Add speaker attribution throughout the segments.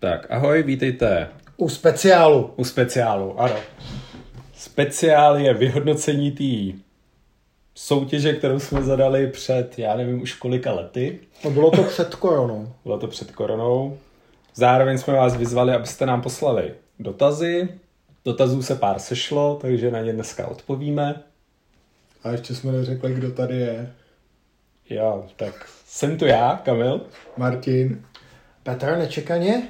Speaker 1: Tak, ahoj, vítejte
Speaker 2: U speciálu.
Speaker 1: u speciálu, ano. Speciál je vyhodnocení té soutěže, kterou jsme zadali před, já nevím už kolika lety.
Speaker 2: No bylo to před koronou.
Speaker 1: Bylo to před koronou. Zároveň jsme vás vyzvali, abyste nám poslali dotazy. Dotazů se pár sešlo, takže na ně dneska odpovíme.
Speaker 3: A ještě jsme neřekli, kdo tady je.
Speaker 1: Jo, tak jsem tu já, Kamil.
Speaker 3: Martin.
Speaker 2: Petr, nečekaně?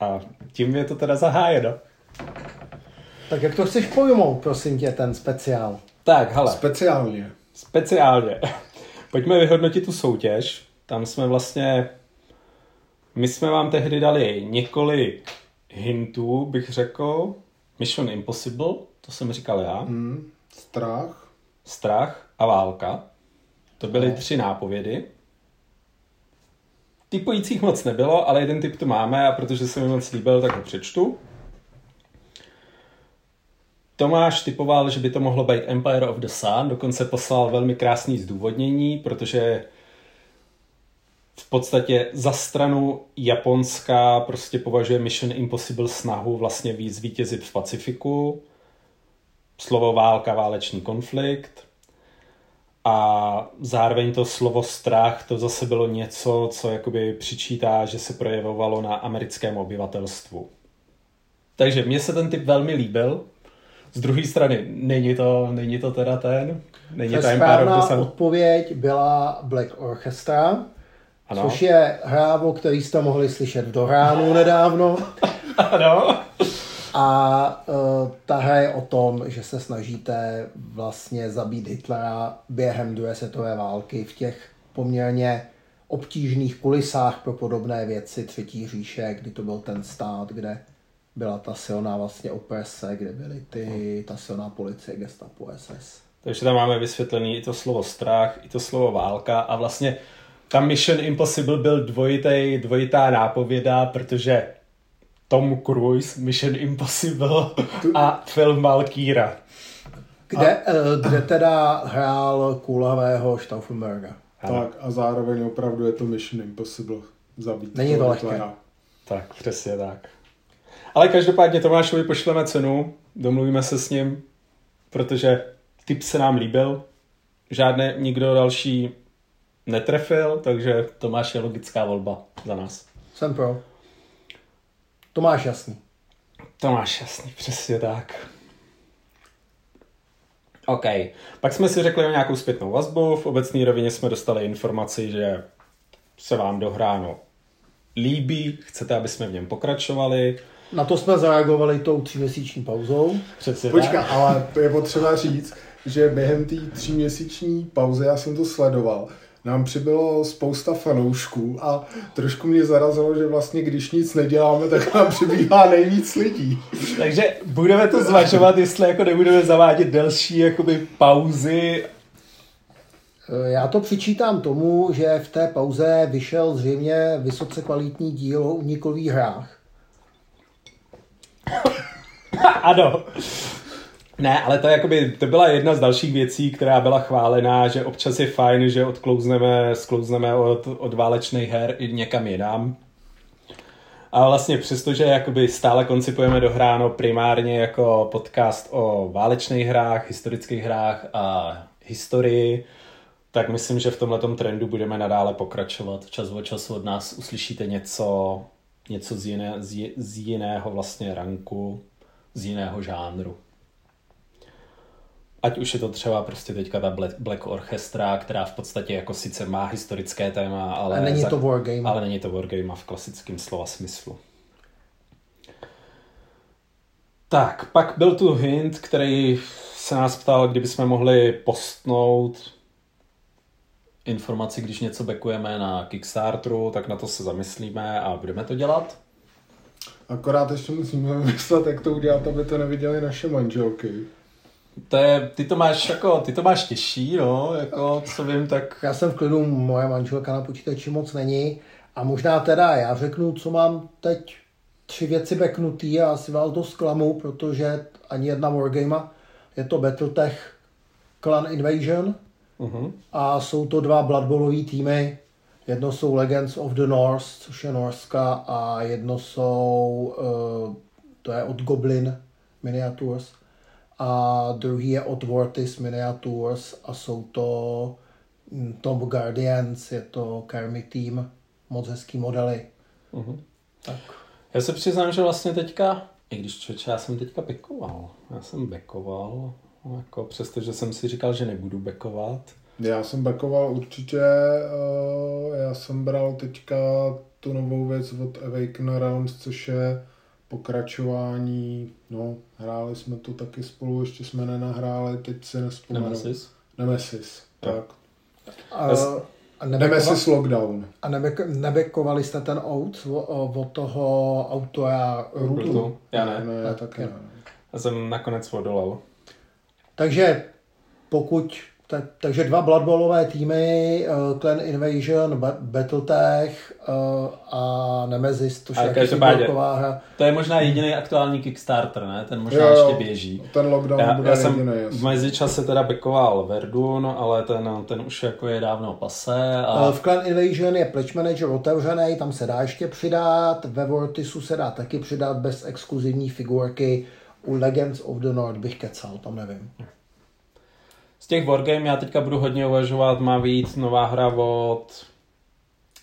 Speaker 1: A tím je to teda zahájeno.
Speaker 2: Tak jak to chceš pojmout, prosím tě, ten speciál?
Speaker 1: Tak, hele.
Speaker 3: Speciálně.
Speaker 1: Speciálně. Pojďme vyhodnotit tu soutěž. Tam jsme vlastně... My jsme vám tehdy dali několik hintů, bych řekl. Mission Impossible, to jsem říkal já.
Speaker 3: Hmm. Strach.
Speaker 1: Strach a válka. To byly tři nápovědy. Typujících moc nebylo, ale jeden typ tu máme a protože se mi moc líbil, tak ho přečtu. Tomáš typoval, že by to mohlo být Empire of the Sun, dokonce poslal velmi krásný zdůvodnění, protože v podstatě za stranu Japonska prostě považuje Mission Impossible snahu vlastně víc zvítězit v Pacifiku. Slovo válka, válečný konflikt. A zároveň to slovo strach, to zase bylo něco, co jakoby přičítá, že se projevovalo na americkém obyvatelstvu. Takže mně se ten typ velmi líbil. Z druhé strany, není to, není to teda ten, není
Speaker 2: Ta správná
Speaker 1: Sun.
Speaker 2: odpověď byla Black Orchestra,
Speaker 1: Ano.
Speaker 2: což je hra, o který jste mohli slyšet v Dohránu nedávno.
Speaker 1: Ano.
Speaker 2: A uh, ta hra je o tom, že se snažíte vlastně zabít Hitlera během druhé světové války v těch poměrně obtížných kulisách pro podobné věci Třetí říše, kdy to byl ten stát, kde byla ta silná vlastně oprese, kde byly ty, ta silná policie, gestapo, SS.
Speaker 1: Takže tam máme vysvětlený i to slovo strach, i to slovo válka a vlastně tam Mission Impossible byl dvojitý, dvojitá nápověda, protože Tom Cruise, Mission Impossible a film Valkyra.
Speaker 2: Kde, a... kde teda hrál kulavého Stauffenberga.
Speaker 1: Ano.
Speaker 3: Tak a zároveň opravdu je to Mission Impossible zabít.
Speaker 2: Není to lehké.
Speaker 3: Hitlera.
Speaker 1: Tak, přesně tak. Ale každopádně Tomášovi pošleme cenu, domluvíme se s ním, protože typ se nám líbil, žádné nikdo další netrefil, takže Tomáš je logická volba za nás.
Speaker 2: Jsem pro. To máš jasný.
Speaker 1: Tomáš, jasný, přesně tak. OK. Pak jsme si řekli o nějakou zpětnou vazbu. V obecné rovině jsme dostali informaci, že se vám dohráno líbí, chcete, aby jsme v něm pokračovali.
Speaker 2: Na to jsme zareagovali tou tříměsíční pauzou.
Speaker 1: Přesně
Speaker 3: Počka,
Speaker 1: tak.
Speaker 3: ale to je potřeba říct, že během té tříměsíční pauzy, já jsem to sledoval, nám přibylo spousta fanoušků a trošku mě zarazilo, že vlastně když nic neděláme, tak nám přibývá nejvíc lidí.
Speaker 1: Takže budeme to zvažovat, jestli jako nebudeme zavádět delší jakoby pauzy.
Speaker 2: E, Já to přičítám tomu, že v té pauze vyšel zřejmě vysoce kvalitní díl o unikových hrách.
Speaker 1: ano. Ne, ale to, jakoby, to byla jedna z dalších věcí, která byla chválená, že občas je fajn, že odklouzneme, sklouzneme od, od válečných her i někam jinam. A vlastně přesto, že jakoby stále koncipujeme dohráno primárně jako podcast o válečných hrách, historických hrách a historii, tak myslím, že v tomhle trendu budeme nadále pokračovat. Čas od času od nás uslyšíte něco, něco z, jiné, z, z jiného vlastně ranku, z jiného žánru. Ať už je to třeba prostě teďka ta Black, Black Orchestra, která v podstatě jako sice má historické téma, ale,
Speaker 2: A není to wargame.
Speaker 1: ale není to wargame v klasickém slova smyslu. Tak, pak byl tu hint, který se nás ptal, kdyby jsme mohli postnout informaci, když něco backujeme na Kickstarteru, tak na to se zamyslíme a budeme to dělat.
Speaker 3: Akorát ještě musíme vymyslet, jak to udělat, aby to neviděli naše manželky.
Speaker 1: To je, ty to máš jako, ty to máš těžší, no, jako, co vím, tak
Speaker 2: Já jsem v klidu, moje manželka na počítači moc není. A možná teda já řeknu, co mám teď tři věci backnutý a asi vás to zklamu, protože ani jedna wargame je to Battletech Clan Invasion
Speaker 1: uh-huh.
Speaker 2: a jsou to dva Blood Bowlový týmy. Jedno jsou Legends of the North, což je Norska, a jedno jsou, uh, to je od Goblin Miniatures, a druhý je od Vortis Miniatures a jsou to hm, Tomb Guardians, je to Kermit Team, moc hezký modely.
Speaker 1: Uh-huh. Tak. Já se přiznám, že vlastně teďka, i když člověče, já jsem teďka bekoval. Já jsem bekoval, jako přesto, že jsem si říkal, že nebudu bekovat.
Speaker 3: Já jsem bekoval určitě, uh, já jsem bral teďka tu novou věc od Awaken Realms, což je pokračování, no, hráli jsme to taky spolu, ještě jsme nenahráli, teď si nespomenu.
Speaker 1: Nemesis?
Speaker 3: Nemesis, tak.
Speaker 2: A,
Speaker 3: a Nemesis Lockdown.
Speaker 2: A nebek, nebekovali jste ten out od toho autora Rutu?
Speaker 1: Já ne.
Speaker 3: ne, já taky ne.
Speaker 1: Já jsem nakonec odolal.
Speaker 2: Takže pokud tak, takže dva Blood Bowlové týmy, uh, Clan Invasion, Battletech uh, a Nemesis, to je
Speaker 1: bloková hra. To je možná jediný aktuální Kickstarter, ne? Ten možná jo, ještě běží.
Speaker 3: Ten lockdown
Speaker 1: já,
Speaker 3: bude
Speaker 1: já jsem
Speaker 3: jediný,
Speaker 1: v mezičase teda bekoval Verdun, ale ten, ten už jako je dávno pase. A...
Speaker 2: Uh, v Clan Invasion je Pledge Manager otevřený, tam se dá ještě přidat, ve Vortisu se dá taky přidat bez exkluzivní figurky, u Legends of the North bych kecal, tam nevím
Speaker 1: těch wargame já teďka budu hodně uvažovat, má víc nová hra od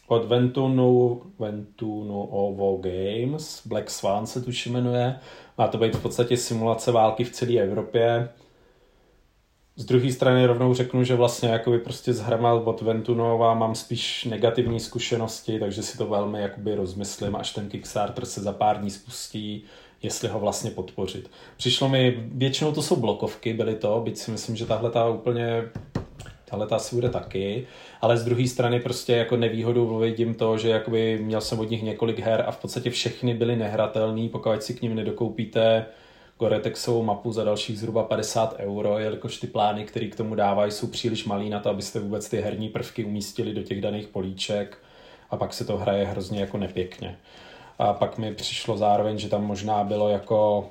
Speaker 1: od Ventunu, Ventunu OVO Games, Black Swan se tuším jmenuje. Má to být v podstatě simulace války v celé Evropě. Z druhé strany rovnou řeknu, že vlastně jakoby prostě z hrama od Ventunova mám spíš negativní zkušenosti, takže si to velmi jakoby rozmyslím, až ten Kickstarter se za pár dní spustí jestli ho vlastně podpořit. Přišlo mi, většinou to jsou blokovky, byly to, byť si myslím, že tahle ta úplně tahle ta asi bude taky, ale z druhé strany prostě jako nevýhodu vidím to, že jakoby měl jsem od nich několik her a v podstatě všechny byly nehratelné, pokud si k ním nedokoupíte Goretexovou mapu za dalších zhruba 50 euro, jelikož ty plány, které k tomu dávají, jsou příliš malý na to, abyste vůbec ty herní prvky umístili do těch daných políček a pak se to hraje hrozně jako nepěkně. A pak mi přišlo zároveň, že tam možná bylo jako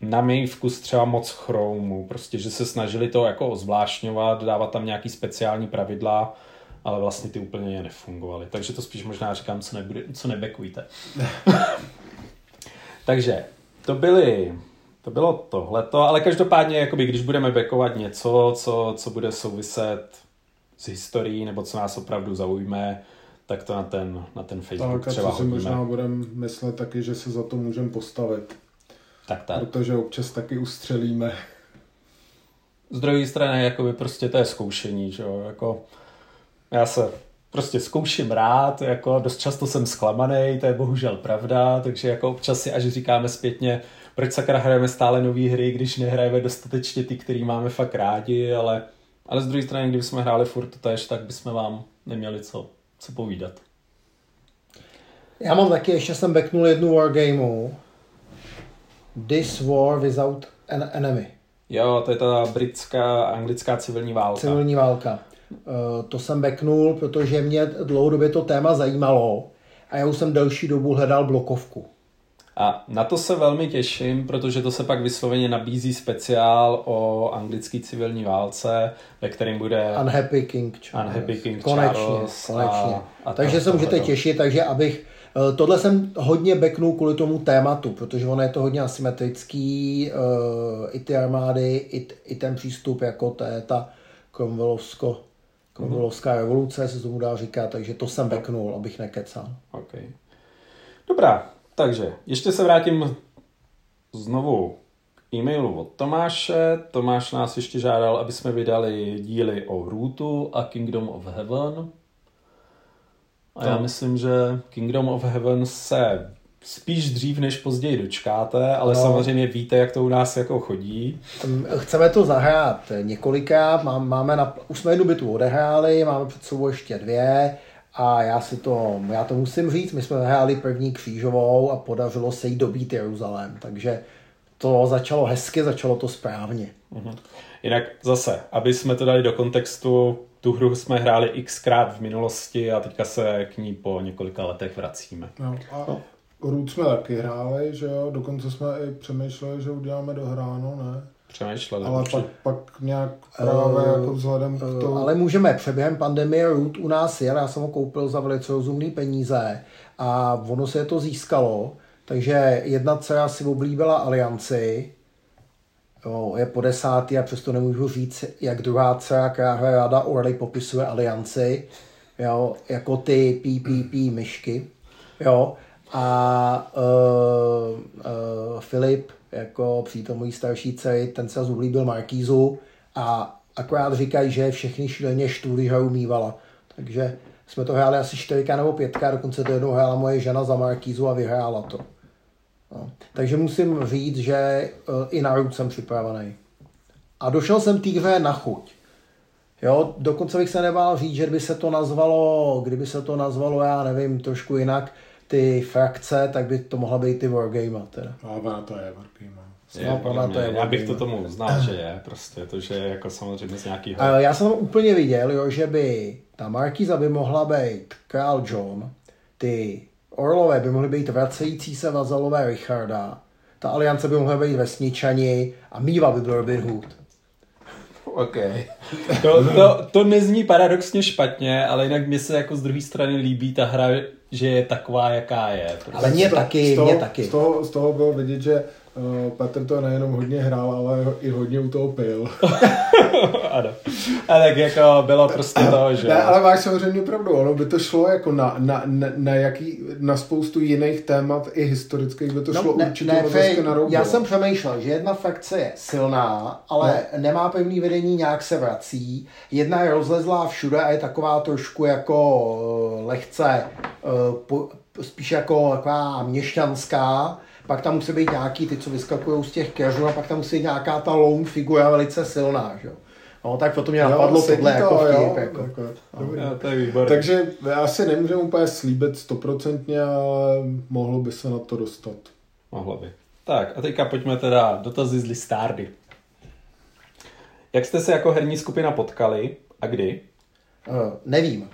Speaker 1: na můj vkus třeba moc chromu, prostě, že se snažili to jako ozvlášňovat, dávat tam nějaký speciální pravidla, ale vlastně ty úplně nefungovaly. Takže to spíš možná říkám, co, nebude, co nebekujte. Takže to byly to bylo tohleto, ale každopádně, jakoby, když budeme bekovat něco, co, co bude souviset s historií, nebo co nás opravdu zaujme, tak to na ten, na ten Facebook tak, třeba
Speaker 3: co si možná budeme myslet taky, že se za to můžeme postavit.
Speaker 1: Tak, tak.
Speaker 3: Protože občas taky ustřelíme.
Speaker 1: Z druhé strany, jakoby prostě to je zkoušení, že jo, jako já se prostě zkouším rád, jako dost často jsem zklamaný, to je bohužel pravda, takže jako občas si až říkáme zpětně, proč sakra hrajeme stále nové hry, když nehrajeme dostatečně ty, který máme fakt rádi, ale, ale z druhé strany, kdybychom hráli furt to tež, tak bychom vám neměli co co povídat.
Speaker 2: Já mám taky, ještě jsem backnul jednu wargameu. This War Without an Enemy.
Speaker 1: Jo, to je ta britská, anglická civilní válka.
Speaker 2: Civilní válka. Uh, to jsem backnul, protože mě dlouhodobě to téma zajímalo a já už jsem delší dobu hledal blokovku.
Speaker 1: A na to se velmi těším, protože to se pak vysloveně nabízí speciál o anglické civilní válce, ve kterém bude
Speaker 2: Unhappy King Charles.
Speaker 1: Unhappy King
Speaker 2: konečně,
Speaker 1: Charles
Speaker 2: konečně. A, a takže se můžete těšit, takže abych eh, Tohle jsem hodně beknul kvůli tomu tématu, protože ono je to hodně asymetrický, eh, i ty armády, i, i ten přístup, jako to je ta Cromwellovsko, Cromwellovská mm-hmm. revoluce, se tomu dá říkat, takže to jsem beknul, abych nekecal.
Speaker 1: Okay. Dobrá, takže ještě se vrátím znovu k e-mailu od Tomáše. Tomáš nás ještě žádal, aby jsme vydali díly o Rootu a Kingdom of Heaven. A já myslím, že Kingdom of Heaven se spíš dřív než později dočkáte, ale no. samozřejmě víte, jak to u nás jako chodí.
Speaker 2: Chceme to zahrát několikrát, máme na, už jsme jednu bitu odehráli, máme před sebou ještě dvě, a já si to, já to musím říct, my jsme hráli první křížovou a podařilo se jí dobít Jeruzalém, takže to začalo hezky, začalo to správně.
Speaker 1: Uh-huh. Jinak zase, aby jsme to dali do kontextu, tu hru jsme hráli xkrát v minulosti a teďka se k ní po několika letech vracíme.
Speaker 3: No, a no. Root jsme taky hráli, že jo, dokonce jsme i přemýšleli, že uděláme dohráno, ne?
Speaker 1: Přemýšleli.
Speaker 3: Ale
Speaker 1: určitě.
Speaker 3: pak, pak nějak právě
Speaker 2: Eh,
Speaker 3: jako vzhledem k
Speaker 2: Eh,
Speaker 3: tomu...
Speaker 2: Ale můžeme, přeběhem pandemie Root u nás je, já jsem ho koupil za velice rozumný peníze a ono se to získalo, takže jedna dcera si oblíbila Alianci, jo, je po desátý a přesto nemůžu říct, jak druhá dcera, která hraje ráda Orly, popisuje Alianci, jo, jako ty PPP myšky, jo, a uh, uh, Filip, jako přítel mojí starší dcery, ten se zulíbil Markízu a akorát říkají, že všechny šíleně štvu, když hraju mývala. Takže jsme to hráli asi čtyřikrát nebo pětkrát, dokonce to jednou hrála moje žena za Markízu a vyhrála to. No. Takže musím říct, že uh, i na Root jsem připravený. A došel jsem té hře na chuť. Jo, dokonce bych se nebál říct, že by se to nazvalo, kdyby se to nazvalo, já nevím, trošku jinak, ty frakce, tak by to mohla být ty Wargame teda.
Speaker 3: A ona to je Wargame.
Speaker 1: Je,
Speaker 2: No,
Speaker 1: podle
Speaker 2: ona
Speaker 1: mě,
Speaker 2: to je
Speaker 1: já bych to tomu uznal, že je prostě, to, že je jako samozřejmě z nějakého...
Speaker 2: A já jsem úplně viděl, jo, že by ta Markíza by mohla být král John, ty Orlové by mohly být vracející se vazalové Richarda, ta aliance by mohla být vesničani a Míva by byl Robin Hood.
Speaker 1: OK. To, to, to nezní paradoxně špatně, ale jinak mi se jako z druhé strany líbí ta hra, že je taková, jaká je. Prostě.
Speaker 2: Ale mě taky,
Speaker 3: z toho,
Speaker 2: mě taky.
Speaker 3: Z toho, z toho bylo vidět, že Petr to nejenom hodně hrál, ale i hodně u toho pil.
Speaker 1: ano. A tak jako bylo prostě to, že...
Speaker 3: Ne, ale máš samozřejmě pravdu, ono by to šlo jako na, na, na, na, jaký, na spoustu jiných témat, i historických by to šlo
Speaker 2: No, ne,
Speaker 3: určitě
Speaker 2: ne, fej,
Speaker 3: na roubou.
Speaker 2: já jsem přemýšlel, že jedna frakce je silná, ale
Speaker 3: No.
Speaker 2: nemá pevný vedení, nějak se vrací. Jedna je rozlezlá všude a je taková trošku jako uh, lehce, po, spíš jako taková měšťanská. Pak tam musí být nějaký ty, co vyskakují z těch keřů a pak tam musí být nějaká ta lone figura velice silná. Že? jo. No, tak potom mě
Speaker 3: Jo,
Speaker 2: napadlo tohle jako
Speaker 3: to,
Speaker 2: vtip.
Speaker 3: jo,
Speaker 2: Jako.
Speaker 3: jako, dobrý.
Speaker 1: Jo, to je.
Speaker 3: Takže asi nemůžeme úplně slíbit stoprocentně, ale mohlo by se na to dostat.
Speaker 1: Mohlo by. Tak a teďka pojďme teda dotazy z listárdy. Jak jste se jako herní skupina potkali a kdy?
Speaker 2: Uh, nevím.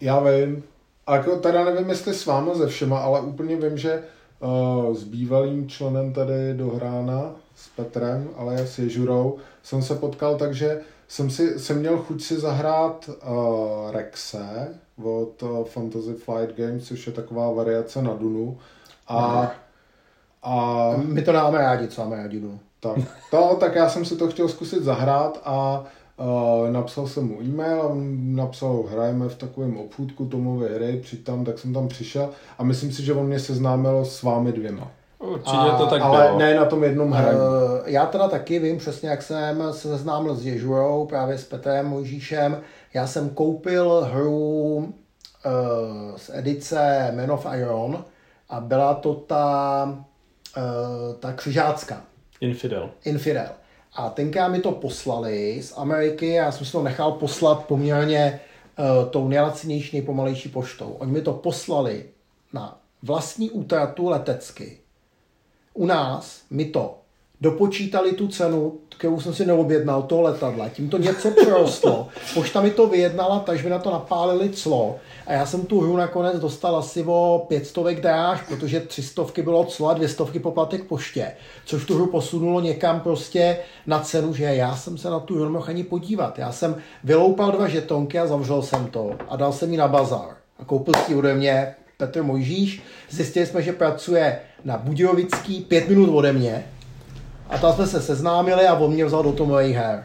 Speaker 3: Já vím. A jako teda nevím, jestli s váma ze všema, ale úplně vím, že uh, s bývalým členem tady do Hrána, s Petrem, ale s Ježurou, jsem se potkal, takže jsem, si, jsem měl chuť si zahrát uh, Rexe od uh, Fantasy Flight Games, což je taková variace na Dunu. A, a
Speaker 2: My to dáme rádi, co máme rádi. No.
Speaker 3: tak, to, tak já jsem si to chtěl zkusit zahrát a uh, napsal jsem mu e-mail a on napsal, hrajeme v takovém obchůdku Tomovy hry, přijď tam, tak jsem tam přišel a myslím si, že on mě seznámil s vámi dvěma.
Speaker 1: Určitě
Speaker 2: A-
Speaker 1: to tak
Speaker 3: Ale
Speaker 1: bylo.
Speaker 3: ne na tom jednom hraní.
Speaker 2: Uh, já teda taky vím přesně, jak jsem se seznámil s Ježurou, právě s Petrem Mojžíšem. Já jsem koupil hru uh, z edice Man of Iron a byla to ta, uh, ta křižácká,
Speaker 1: Infidel.
Speaker 2: Infidel. A tenkrát mi to poslali z Ameriky, já jsem si to nechal poslat poměrně uh, tou nejlacinější, nejpomalejší poštou. Oni mi to poslali na vlastní útratu letecky. U nás mi to dopočítali tu cenu, kterou jsem si neobjednal, toho letadla. Tím to něco přerostlo. Pošta mi to vyjednala, takže mi na to napálili clo. A já jsem tu hru nakonec dostal asi o 500 dráž, protože 300 bylo clo a 200 poplatek poště. Což tu hru posunulo někam prostě na cenu, že já jsem se na tu hru nemohl ani podívat. Já jsem vyloupal dva žetonky a zavřel jsem to a dal jsem ji na bazar. A koupil si ode mě Petr Mojžíš. Zjistili jsme, že pracuje na Budějovický pět minut ode mě. A tam jsme se seznámili a on mě vzal do Tomových her.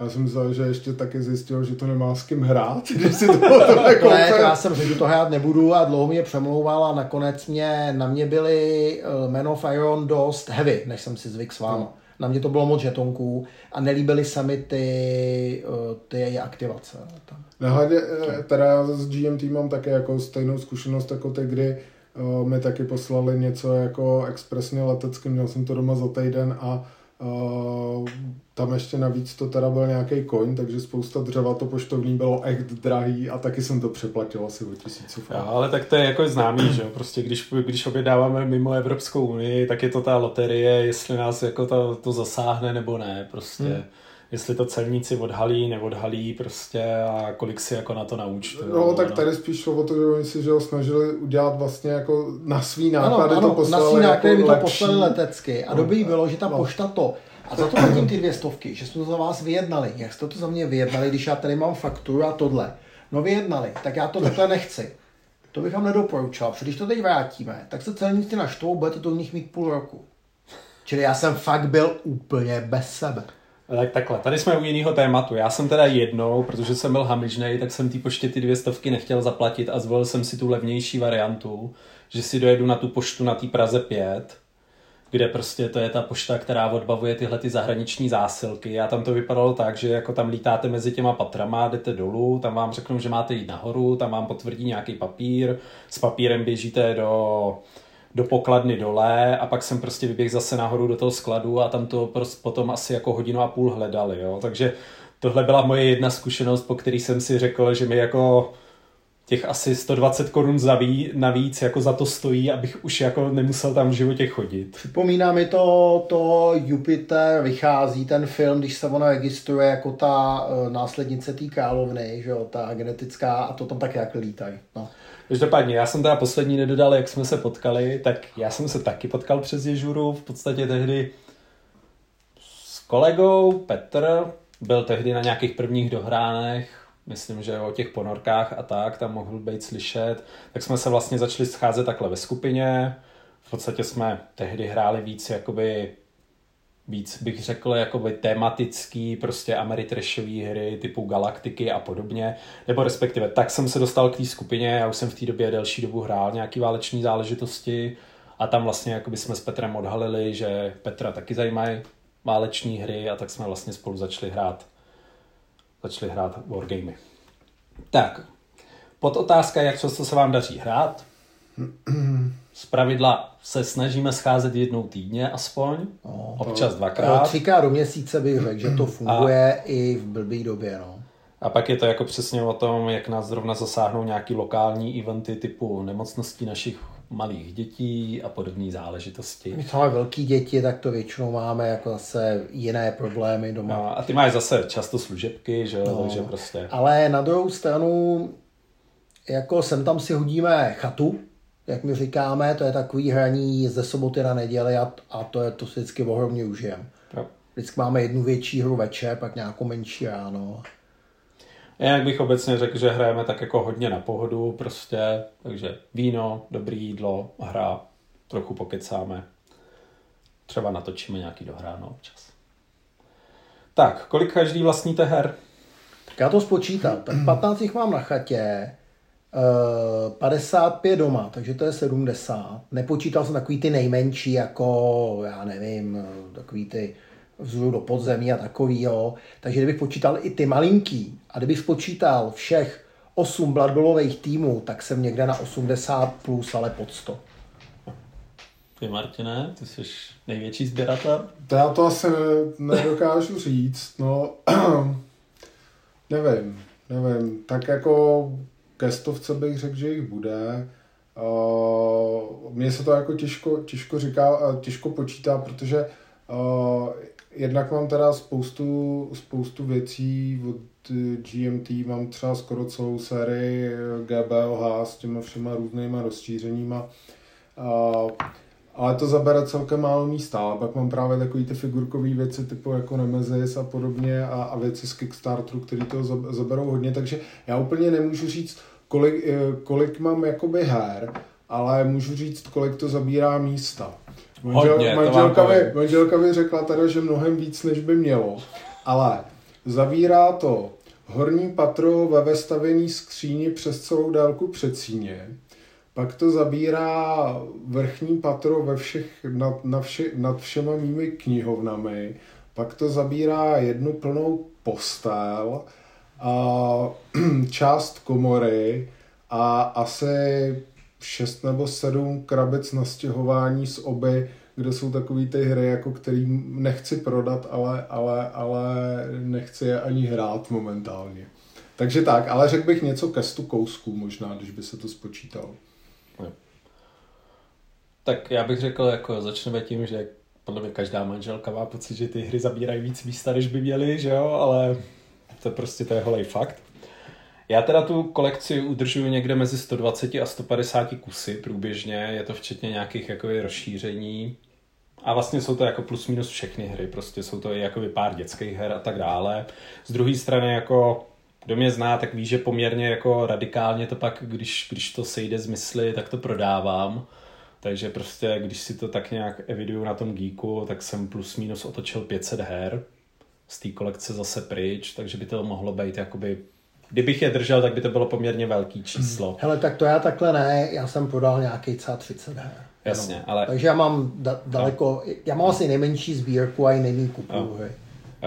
Speaker 3: Já jsem myslel, že ještě taky zjistil, že to nemá s kým hrát, když si to, to
Speaker 2: ne,
Speaker 3: nekoupil.
Speaker 2: já jsem řekl, že to hrát nebudu a dlouho mě přemlouval a nakonec mě, na mě byly uh, Man of Iron dost heavy, než jsem si zvyk s váma. Na mě to bylo moc žetonků a nelíbily se mi ty, uh, ty aktivace. Tam.
Speaker 3: Nehledě, eh, teda já s GMT mám také jako stejnou zkušenost jako ty, kdy uh, mi taky poslali něco jako expresně letecky, měl jsem to doma za týden a uh, tam ještě navíc to teda byl nějaký coin, takže spousta dřeva to poštovní bylo echt drahý a taky jsem to přeplatil asi o tisícovku.
Speaker 1: Jo, ale tak to je jako známý, že jo? Prostě když, když objednáváme mimo Evropskou unii, tak je to ta loterie, jestli nás jako to, to zasáhne nebo ne. Prostě hmm. Jestli to celníci odhalí, neodhalí prostě a kolik si jako na to naučtu.
Speaker 3: No, tak tady spíš šlo o to, že oni si že ho snažili udělat vlastně jako na svý náklady
Speaker 2: ano, ano,
Speaker 3: to poslali
Speaker 2: na svý náklady
Speaker 3: jako
Speaker 2: to poslali letecky a
Speaker 3: No.
Speaker 2: dobrý bylo, že ta
Speaker 3: No.
Speaker 2: pošta to a za to platím ty dvě stovky, že jsme to za vás vyjednali. Jak jste to za mě vyjednali, když já tady mám fakturu a tohle. No vyjednali, tak já to takhle nechci. To bych vám nedoporučoval, protože když to teď vrátíme, tak se celníci naštvou, budete to u nich mít půl roku. Čili já jsem fakt byl úplně bez sebe.
Speaker 1: Tak takhle, tady jsme u jiného tématu. Já jsem teda jednou, protože jsem byl hamižnej, tak jsem té poště ty dvě stovky nechtěl zaplatit a zvolil jsem si tu levnější variantu, že si dojedu na tu poštu na té Praze 5, kde prostě to je ta pošta, která odbavuje tyhle ty zahraniční zásilky. A tam to vypadalo tak, že jako tam lítáte mezi těma patrama, jdete dolů, tam vám řeknou, že máte jít nahoru, tam vám potvrdí nějaký papír, s papírem běžíte do, do pokladny dole a pak jsem prostě vyběhl zase nahoru do toho skladu a tam to prostě potom asi jako hodinu a půl hledali, jo. Takže tohle byla moje jedna zkušenost, po který jsem si řekl, že mi jako těch asi 120 korun navíc jako za to stojí, abych už jako nemusel tam v životě chodit.
Speaker 2: Připomíná mi to, to Jupiter vychází, ten film, když se ona registruje jako ta uh, následnice té královny, že jo, ta genetická a to tam taky jak lítají. No.
Speaker 1: Každopádně, já jsem teda poslední nedodal, jak jsme se potkali, tak já jsem se taky potkal přes Ježuru, v podstatě tehdy s kolegou, Petr, byl tehdy na nějakých prvních dohránech, myslím, že o těch ponorkách a tak, tam mohl být slyšet, tak jsme se vlastně začali scházet takhle ve skupině, v podstatě jsme tehdy hráli víc jakoby víc bych řekl jakoby tematický, prostě ameritrashové hry typu Galaktiky a podobně, nebo respektive tak jsem se dostal k té skupině, já už jsem v té době delší dobu hrál nějaký váleční záležitosti a tam vlastně jakoby jsme s Petrem odhalili, že Petra taky zajímají váleční hry a tak jsme vlastně spolu začali hrát začali hrát wargamy. Tak, pod otázka, jak často se vám daří hrát. Z pravidla se snažíme scházet jednou týdně aspoň,
Speaker 2: No.
Speaker 1: občas dvakrát.
Speaker 2: Třikrát do měsíce bych řekl, že to funguje a... i v blbý době. No.
Speaker 1: A pak je to jako přesně o tom, jak nás zrovna zasáhnou nějaký lokální eventy typu nemocností našich malých dětí a podobné záležitosti.
Speaker 2: My máme velký děti, tak to většinou máme jako zase jiné problémy doma.
Speaker 1: No, a ty máš zase často služebky, že jo,
Speaker 2: No.
Speaker 1: takže prostě...
Speaker 2: Ale na druhou stranu, jako sem tam si hodíme chatu, jak my říkáme, to je takový hraní ze soboty na neděli a, a to je to si vždycky ohromně užijem.
Speaker 1: Jo.
Speaker 2: Vždycky máme jednu větší hru večer, pak nějakou menší ráno.
Speaker 1: Jinak bych obecně řekl, že hrajeme tak jako hodně na pohodu prostě, takže víno, dobrý jídlo, hra, trochu pokecáme. Třeba natočíme nějaký dohráno občas. Tak, kolik každý vlastníte her?
Speaker 2: Tak já to spočítal. Tak 15 jich mám na chatě, eh, 55 doma, takže to je 70. Nepočítal jsem takový ty nejmenší, jako, já nevím, eh, takový ty vzhůru do podzemí a takový, jo. Takže kdybych počítal i ty malinký a kdybych spočítal všech 8 Blood Bowlových týmů, tak jsem někde na 80 plus, ale pod 100.
Speaker 1: Ty Martine, ty jsi největší sběratel?
Speaker 3: To já to asi ne, nedokážu říct, no nevím, nevím, tak jako ke stovce bych řekl, že jich bude. Uh, mně se to jako těžko, těžko říká, a těžko počítá, protože uh, jednak mám teda spoustu, spoustu věcí od eh, GMT, mám třeba skoro celou sérii eh, GBOH s těma všema různýma rozšířeníma. Uh, ale to zabere celkem málo místa. A pak mám právě takové ty figurkové věci typu jako Nemesis a podobně a, a věci z Kickstarteru, které to zab- zaberou hodně, takže já úplně nemůžu říct, kolik, eh, kolik mám jakoby her, ale můžu říct, kolik to zabírá místa.
Speaker 1: Hodně,
Speaker 3: manželka, mi, manželka mi řekla teda, že mnohem víc, než by mělo, ale zavírá to horní patro ve vestavěný skříni přes celou délku předsíně, pak to zabírá vrchní patro ve všech, nad, na vše, nad všema mými knihovnami, pak to zabírá jednu plnou postel, a část komory a asi šest nebo sedm krabic na stěhování z oby, kde jsou takové ty hry, jako který nechci prodat, ale, ale, ale nechci je ani hrát momentálně. Takže tak, ale řekl bych něco ke stu kousků možná, když by se to spočítalo.
Speaker 1: Tak já bych řekl, jako začneme tím, že podle mě každá manželka má pocit, že ty hry zabírají víc místa, než by měly, že jo, ale to prostě to je holej fakt. Já teda tu kolekci udržuju někde mezi 120 a 150 kusy průběžně, je to včetně nějakých jako rozšíření. A vlastně jsou to jako plus minus všechny hry, prostě jsou to i jako pár dětských her a tak dále. Z druhé strany jako kdo mě zná, tak ví, že poměrně jako radikálně to pak, když, když to sejde z mysli, tak to prodávám. Takže prostě, když si to tak nějak eviduju na tom Geeku, tak jsem plus minus otočil 500 her z té kolekce zase pryč, takže by to mohlo být jakoby Kdybych je držel, tak by to bylo poměrně velký číslo. Hmm.
Speaker 2: Hele, tak to já takhle ne, já jsem prodal nějaký třeba 30 her.
Speaker 1: Jasně, no. ale...
Speaker 2: Takže já mám da- daleko, no. já mám asi nejmenší sbírku a i nejméně kupu. No.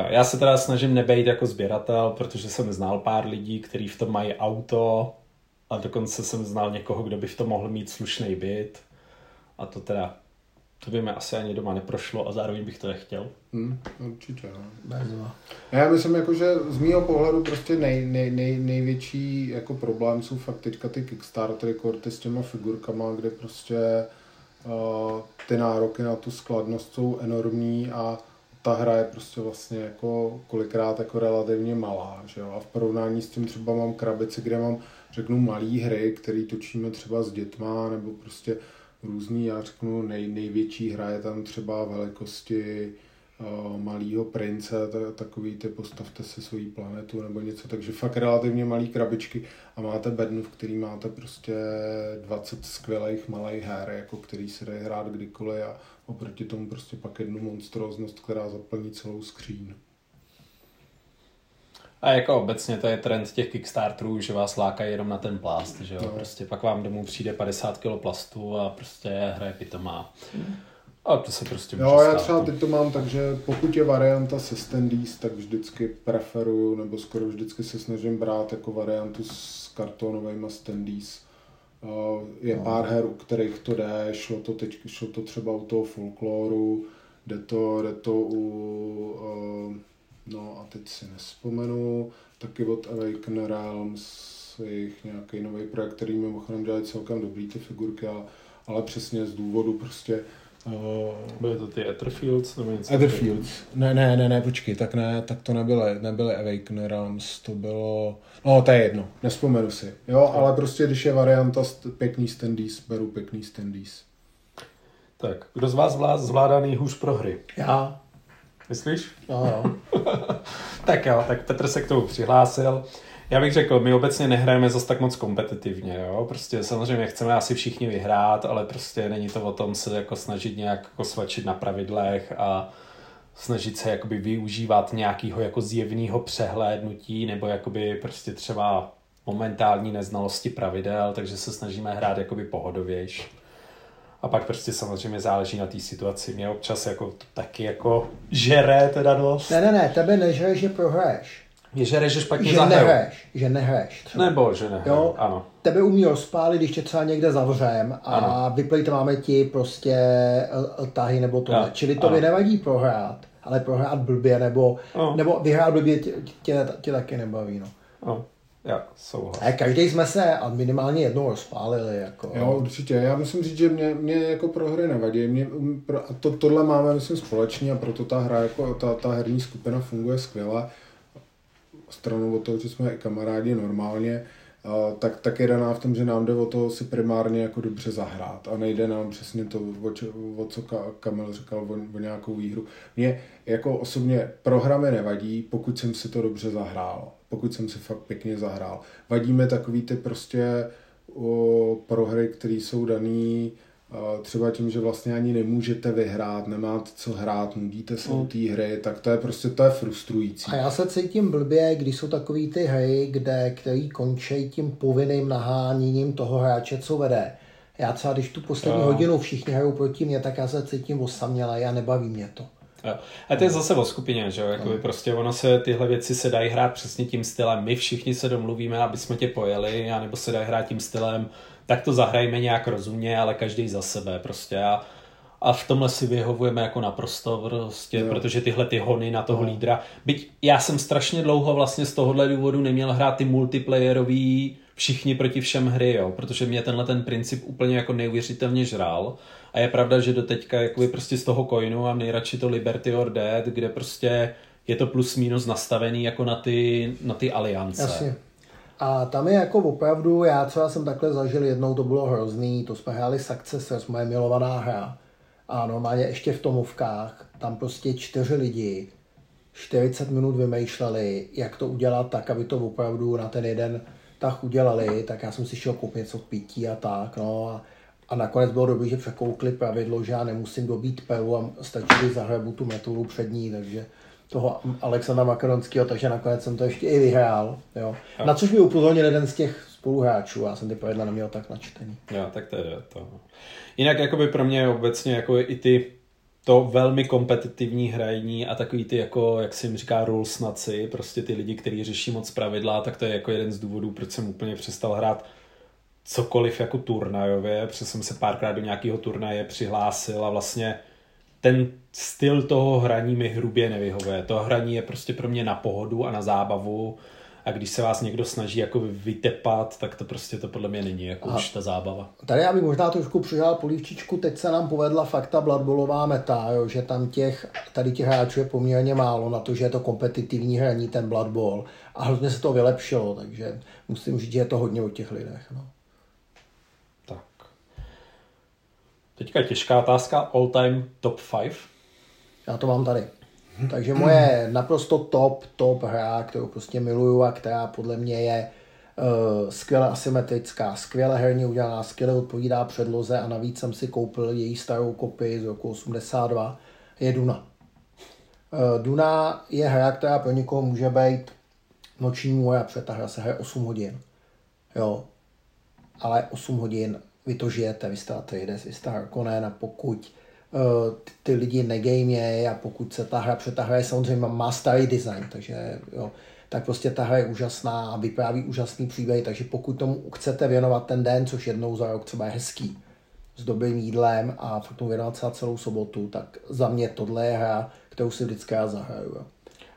Speaker 1: Já se teda snažím nebejt jako sběratel, protože jsem znal pár lidí, kteří v tom mají auto a dokonce jsem znal někoho, kdo by v tom mohl mít slušný byt. A to teda, to by mi asi ani doma neprošlo a zároveň bych to nechtěl.
Speaker 3: Hmm, určitě, no. Já myslím, jako, že z mého pohledu prostě nej, nej, nej, největší jako problém jsou fakt teďka ty Kickstartery, korty s těma figurkama, kde prostě uh, ty nároky na tu skladnost jsou enormní a ta hra je prostě vlastně jako kolikrát jako relativně malá, že jo? A v porovnání s tím třeba mám krabici, kde mám, řeknu, malé hry, které točíme třeba s dětma, nebo prostě různý, já řeknu, nej, největší hra je tam třeba velikosti uh, malého prince, takový ty postavte si svoji planetu nebo něco, takže fakt relativně malý krabičky a máte bednu, v který máte prostě 20 skvělých malých her, jako který se dají hrát kdykoliv a oproti tomu prostě pak jednu monstróznost, která zaplní celou skříň.
Speaker 1: A jako obecně to je trend těch Kickstarterů, že vás lákají jenom na ten plast, že jo? No. Prostě pak vám domů přijde 50 kg plastu a prostě hraje pitomá. A to se prostě
Speaker 3: Jo, já třeba teď to mám tak, že pokud je varianta se standees, tak vždycky preferuju, nebo skoro vždycky se snažím brát jako variantu s kartonovými standees. Je no. pár her, u kterých to jde, šlo to teď, šlo to třeba u toho folkloru, jde to, jde to u No a teď si nespomenu, taky od Awaken Realms, jejich nějaký nový projekt, který mimochodem dělají celkem dobrý ty figurky, ale, ale přesně z důvodu prostě
Speaker 1: Uh, Byly to ty Etherfields nebo něco?
Speaker 3: Etherfields. Ne, ne, ne, ne, počkej, tak ne, tak to nebyly, nebyly Awaken Realms, to bylo, no to je jedno, nespomenu si, jo, no. ale prostě když je varianta pěkný standees, beru pěkný standees.
Speaker 1: Tak, kdo z vás zvládá nejhůř pro hry?
Speaker 2: Já.
Speaker 1: Myslíš?
Speaker 2: No, jo.
Speaker 1: tak jo, tak Petr se k tomu přihlásil. Já bych řekl, my obecně nehrajeme zase tak moc kompetitivně, jo? Prostě samozřejmě chceme asi všichni vyhrát, ale prostě není to o tom se jako snažit nějak jako svačit na pravidlech a snažit se jakoby využívat nějakého jako zjevného přehlédnutí nebo jakoby prostě třeba momentální neznalosti pravidel, takže se snažíme hrát jakoby pohodovější. A pak prostě samozřejmě záleží na té situaci. Mě občas jako to taky jako žere teda dost.
Speaker 2: Ne, ne, ne, tebe nežere, že prohraješ.
Speaker 1: Je žere, že špatně
Speaker 2: že
Speaker 1: zahraju.
Speaker 2: nehraješ, že nehraješ.
Speaker 1: Třeba. Nebo že nehraju, jo? ano.
Speaker 2: Tebe umí rozpálit, když tě třeba někde zavřem a ano. máme ti prostě tahy nebo to. Čili to by nevadí prohrát, ale prohrát blbě nebo, no. nebo vyhrát blbě tě, tě, tě, taky nebaví. No.
Speaker 1: No. Já souhlas.
Speaker 2: A každý jsme se a minimálně jednou rozpálili. Jako.
Speaker 3: Jo, určitě. Já musím říct, že mě, mě jako pro hry nevadí. Mě, pro, a to, tohle máme, myslím, společně a proto ta hra, jako ta, ta herní skupina funguje skvěle. Stranou od toho, že jsme i kamarádi normálně, a, tak, tak je daná v tom, že nám jde o to si primárně jako dobře zahrát a nejde nám přesně to, o, čo, o co Kamil říkal, o, o nějakou výhru. Mě jako osobně programy nevadí, pokud jsem si to dobře zahrál pokud jsem si fakt pěkně zahrál. Vadíme takový ty prostě o, prohry, které jsou daný třeba tím, že vlastně ani nemůžete vyhrát, nemáte co hrát, nudíte se mm. té hry, tak to je prostě, to je frustrující.
Speaker 2: A já se cítím blbě, když jsou takový ty hry, kde, který končí tím povinným naháněním toho hráče, co vede. Já třeba, když tu poslední no. hodinu všichni hrajou proti mě, tak já se cítím osamělé a nebaví mě to.
Speaker 1: Jo. A to je zase o skupině, že jo? Jakoby prostě ono se, tyhle věci se dají hrát přesně tím stylem. My všichni se domluvíme, aby jsme tě pojeli, anebo se dají hrát tím stylem, tak to zahrajme nějak rozumně, ale každý za sebe prostě. A, a v tomhle si vyhovujeme jako naprosto prostě, jo. protože tyhle ty hony na toho lídra. Byť já jsem strašně dlouho vlastně z tohohle důvodu neměl hrát ty multiplayerový všichni proti všem hry, jo, protože mě tenhle ten princip úplně jako neuvěřitelně žral a je pravda, že do teďka jakoby prostě z toho coinu a nejradši to Liberty or Dead, kde prostě je to plus minus nastavený jako na ty, na ty aliance.
Speaker 2: Jasně. A tam je jako opravdu, já třeba jsem takhle zažil jednou, to bylo hrozný, to jsme hráli Successors, moje milovaná hra. A normálně ještě v tomovkách, tam prostě čtyři lidi 40 minut vymýšleli, jak to udělat tak, aby to opravdu na ten jeden tak udělali, tak já jsem si šel koupit něco k pití a tak, no a, a nakonec bylo dobré, že překoukli pravidlo, že já nemusím dobít peru a stačí, když zahrabu tu metodu před ní, takže toho Alexandra Makaronského, takže nakonec jsem to ještě i vyhrál. Jo. Na což mi upozornil jeden z těch spoluhráčů, já jsem ty pravidla neměl tak načtený.
Speaker 1: Jo, tak to je to. Jinak jakoby pro mě obecně jako i ty to velmi kompetitivní hraní a takový ty jako, jak si jim říká, rulesnaci, prostě ty lidi, kteří řeší moc pravidla, tak to je jako jeden z důvodů, proč jsem úplně přestal hrát cokoliv jako turnajově, protože jsem se párkrát do nějakého turnaje přihlásil a vlastně ten styl toho hraní mi hrubě nevyhovuje. To hraní je prostě pro mě na pohodu a na zábavu a když se vás někdo snaží jako vytepat, tak to prostě to podle mě není jako už ta zábava.
Speaker 2: Tady já bych možná trošku přidal polívčičku, teď se nám povedla fakta Bloodballová meta, jo, že tam těch, tady těch hráčů je poměrně málo na to, že je to kompetitivní hraní ten Blood Bowl a hrozně se to vylepšilo, takže musím říct, že je to hodně o těch lidech. No.
Speaker 1: Tak. Teďka těžká otázka, all time top 5.
Speaker 2: Já to mám tady. Takže moje naprosto top, top hra, kterou prostě miluju a která podle mě je uh, skvěle asymetrická, skvěle herně udělaná, skvěle odpovídá předloze a navíc jsem si koupil její starou kopii z roku 82, je Duna. Uh, Duna je hra, která pro někoho může být noční můra, protože ta hra se hraje 8 hodin. Jo. Ale 8 hodin vy to žijete, vy jste Atreides, vy jste Harkonnen a pokud uh, ty lidi negamejí a pokud se ta hra, protože ta hra je samozřejmě má starý design, takže jo, tak prostě ta hra je úžasná a vypráví úžasný příběh, takže pokud tomu chcete věnovat ten den, což jednou za rok třeba je hezký, s dobrým jídlem a fakt tomu věnovat celou sobotu, tak za mě tohle je hra, kterou si vždycky já zahraju. Jo.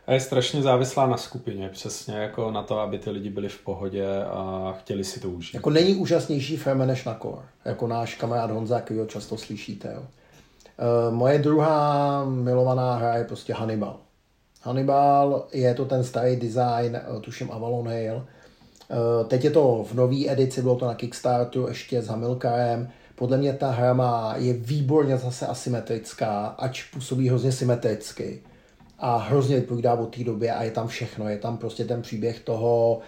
Speaker 1: A je strašně závislá na skupině, přesně jako na to, aby ty lidi byli v pohodě a chtěli si to užít.
Speaker 2: Jako není úžasnější firma než na Core, jako náš kamarád Honza, který ho často slyšíte. Jo. Uh, moje druhá milovaná hra je prostě Hannibal. Hannibal je to ten starý design, uh, tuším Avalon Hill. Uh, teď je to v nové edici, bylo to na Kickstarteru ještě s Hamilkarem. Podle mě ta hra má, je výborně zase asymetrická, ač působí hrozně symetricky a hrozně vypovídá o té době a je tam všechno. Je tam prostě ten příběh toho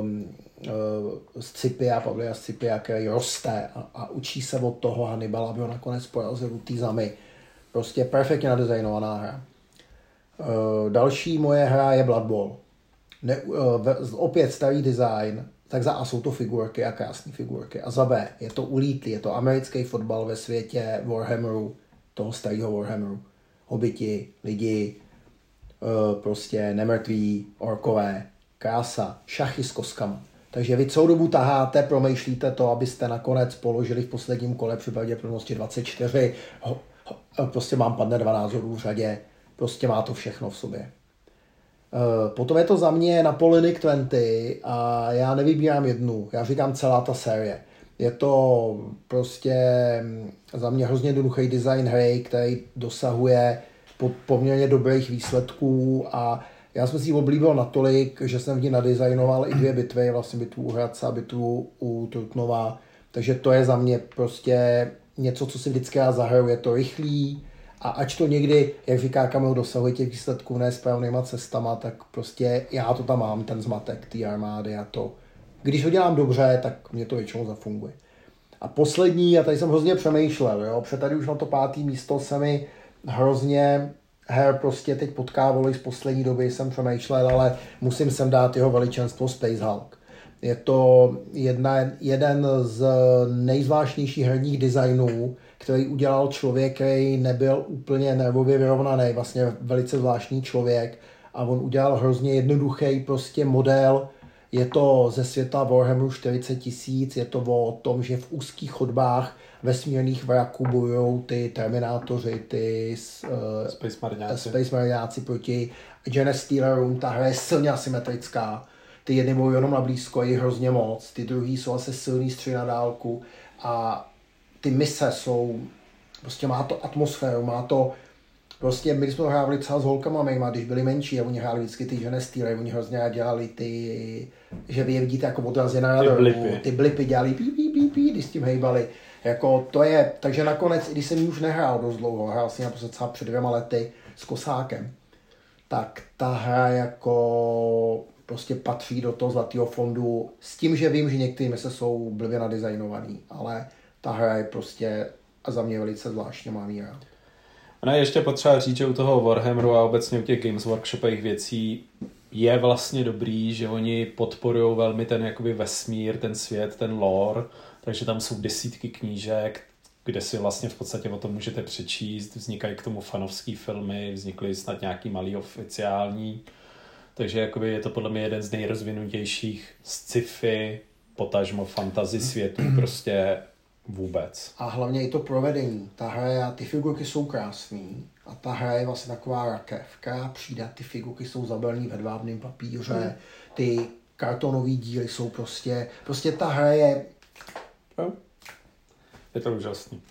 Speaker 2: um, uh, Scipia, Pavlia Scipia, který roste a, a, učí se od toho Hannibala, aby ho nakonec porazil u té zamy. Prostě perfektně nadizajnovaná hra. Uh, další moje hra je Blood Bowl. Ne, uh, opět starý design, tak za A jsou to figurky a krásné figurky. A za B je to ulítlý, je to americký fotbal ve světě Warhammeru, toho starého Warhammeru hobiti, lidi, eh, prostě nemrtví, orkové, krása, šachy s koskama. Takže vy celou dobu taháte, promýšlíte to, abyste nakonec položili v posledním kole při pravděpodobnosti 24. Ho, ho, prostě mám padne dva názorů v řadě. Prostě má to všechno v sobě. Eh, potom je to za mě na Polinic 20 a já nevybírám jednu, já říkám celá ta série. Je to prostě mm, za mě hrozně jednoduchý design hry, který dosahuje po, poměrně dobrých výsledků a já jsem si ji oblíbil natolik, že jsem v ní nadizajnoval i dvě bitvy, vlastně bitvu u Hradce a bitvu u Trutnova. Takže to je za mě prostě něco, co si vždycky já zahraju. Je to rychlý a ač to někdy, jak říká Kamil, dosahuje těch výsledků nesprávnýma cestama, tak prostě já to tam mám, ten zmatek té armády a to, když ho dělám dobře, tak mě to většinou zafunguje. A poslední, a tady jsem hrozně přemýšlel, jo, protože tady už na to pátý místo se mi hrozně her prostě teď potkávalo z poslední doby, jsem přemýšlel, ale musím sem dát jeho veličenstvo Space Hulk. Je to jedna, jeden z nejzvláštnějších herních designů, který udělal člověk, který nebyl úplně nervově vyrovnaný, vlastně velice zvláštní člověk a on udělal hrozně jednoduchý prostě model je to ze světa Warhammeru 40 tisíc, je to o tom, že v úzkých chodbách vesmírných vraků bojují ty Terminátoři, ty
Speaker 1: uh, Space Marináci.
Speaker 2: Space Marináci proti Genesis Stealerům. Ta hra je silně asymetrická. Ty jedny bojují jenom na blízko, je hrozně moc, ty druhý jsou asi silný střely na dálku a ty mise jsou, prostě má to atmosféru, má to, prostě my jsme hráli třeba s holkama mýma, když byli menší a oni hráli vždycky ty žené stýly, oni hrozně dělali ty, že vy je vidíte jako odrazy na
Speaker 1: ty blipy.
Speaker 2: ty blipy dělali pí, pí, pí, pí, když s tím hejbali. Jako to je, takže nakonec, když jsem už nehrál dost dlouho, hrál jsem naposled třeba před dvěma lety s Kosákem, tak ta hra jako prostě patří do toho zlatého fondu s tím, že vím, že některé mise jsou blbě nadizajnovaný, ale ta hra je prostě a za mě velice zvláštně má míra.
Speaker 1: No ještě potřeba říct, že u toho Warhammeru a obecně u těch Games Workshopových věcí je vlastně dobrý, že oni podporují velmi ten jakoby vesmír, ten svět, ten lore, takže tam jsou desítky knížek, kde si vlastně v podstatě o tom můžete přečíst, vznikají k tomu fanovský filmy, vznikly snad nějaký malý oficiální, takže jakoby je to podle mě jeden z nejrozvinutějších sci-fi, potažmo fantasy světů prostě vůbec.
Speaker 2: A hlavně i to provedení. Ta hra je, ty figurky jsou krásné a ta hra je vlastně taková rakev, která přijde, ty figurky jsou zabelný ve dvábném papíře, hmm. ty kartonové díly jsou prostě, prostě ta hra je...
Speaker 1: Je to úžasný.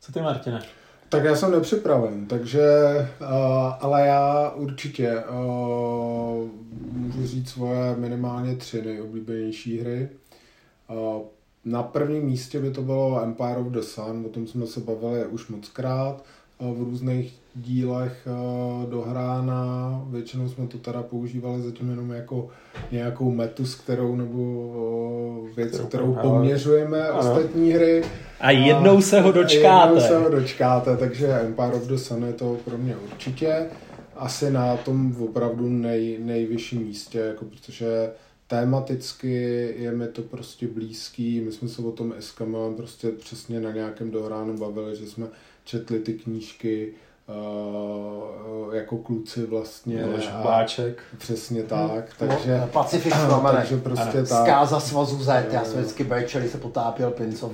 Speaker 1: Co ty, Martine?
Speaker 3: Tak já jsem nepřipraven, takže, uh, ale já určitě uh, můžu říct svoje minimálně tři nejoblíbenější hry. Uh, na prvním místě by to bylo Empire of the Sun, o tom jsme se bavili už moc krát v různých dílech dohrána. Většinou jsme to teda používali zatím jenom jako nějakou metu, s kterou nebo věc, kterou, kterou poměřujeme ano. ostatní hry.
Speaker 1: A jednou se ho dočkáte.
Speaker 3: Jednou se ho dočkáte, takže Empire of the Sun je to pro mě určitě asi na tom opravdu nej, nejvyšším místě, jako protože tématicky je mi to prostě blízký, my jsme se o tom Eskama prostě přesně na nějakém dohránu bavili, že jsme četli ty knížky uh, jako kluci vlastně.
Speaker 1: Báček.
Speaker 3: Přesně tak, takže...
Speaker 2: No, Pacific takže prostě tak. Zkáza svazu Z, já jsem vždycky brečeli, se potápěl Pincov,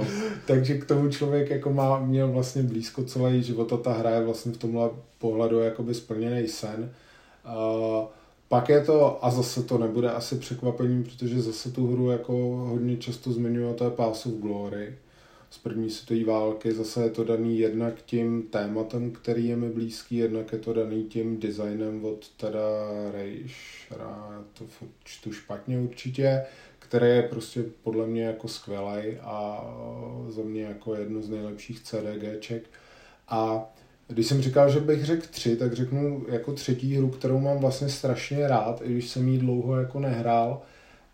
Speaker 3: takže k tomu člověk jako má, měl vlastně blízko celý život a ta hra je vlastně v tomhle pohledu jakoby splněný sen. Uh, pak je to, a zase to nebude asi překvapením, protože zase tu hru jako hodně často zmiňuje, to je Pass of Glory z první světové války. Zase je to daný jednak tím tématem, který je mi blízký, jednak je to daný tím designem od teda Reichera, to čtu špatně určitě, který je prostě podle mě jako skvělý a za mě jako jedno z nejlepších CDGček. A když jsem říkal, že bych řekl tři, tak řeknu jako třetí hru, kterou mám vlastně strašně rád, i když jsem jí dlouho jako nehrál.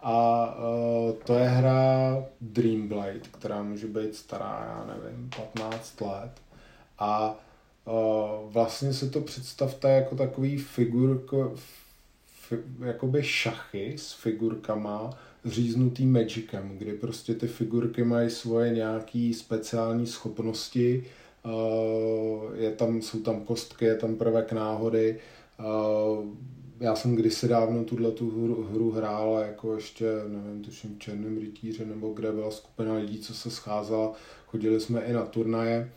Speaker 3: A uh, to je hra Dreamblade, která může být stará, já nevím, 15 let. A uh, vlastně si to představte jako takový figurko, fi, jakoby šachy s figurkama, říznutý magicem, kdy prostě ty figurky mají svoje nějaké speciální schopnosti, je tam, jsou tam kostky, je tam prvek náhody. Já jsem kdysi dávno tuhle tu hru, hru hrál, jako ještě, nevím, tuším Černém rytíře, nebo kde byla skupina lidí, co se scházela, chodili jsme i na turnaje.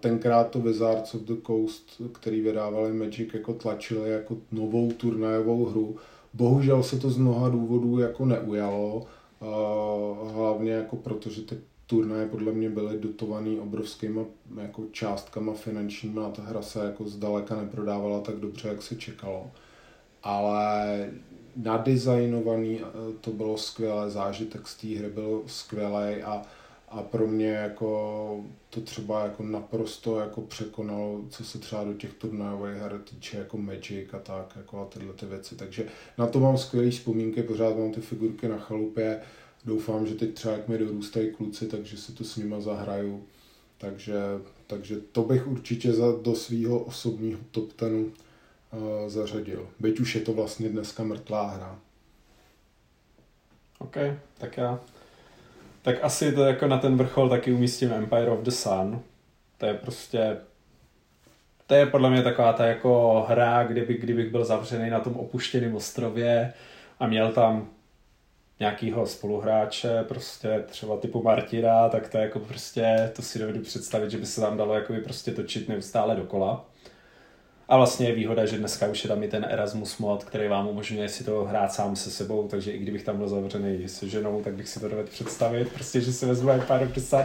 Speaker 3: Tenkrát to Wizards of the Coast, který vydávali Magic, jako tlačili jako novou turnajovou hru. Bohužel se to z mnoha důvodů jako neujalo, hlavně jako protože ty turnaje podle mě byly dotovaný obrovskýma jako částkama finančníma a ta hra se jako zdaleka neprodávala tak dobře, jak se čekalo. Ale nadizajnovaný to bylo skvělé, zážitek z té hry byl skvělý a, a pro mě jako to třeba jako naprosto jako překonalo, co se třeba do těch turnajových her týče jako Magic a tak, jako a tyhle ty věci. Takže na to mám skvělé vzpomínky, pořád mám ty figurky na chalupě, doufám, že teď třeba jak mi dorůstají kluci, takže si to s nima zahraju. Takže, takže to bych určitě za, do svého osobního top tenu uh, zařadil. Byť už je to vlastně dneska mrtvá hra.
Speaker 1: OK, tak já tak asi to jako na ten vrchol taky umístím Empire of the Sun. To je prostě to je podle mě taková ta jako hra, kdyby, kdybych byl zavřený na tom opuštěném ostrově a měl tam nějakýho spoluhráče, prostě třeba typu Martina, tak to jako prostě, to si dovedu představit, že by se tam dalo jakoby prostě točit neustále dokola. A vlastně je výhoda, že dneska už je tam i ten Erasmus mod, který vám umožňuje si to hrát sám se sebou, takže i kdybych tam byl zavřený s ženou, tak bych si to dovedl představit, prostě, že si vezmu the Sun.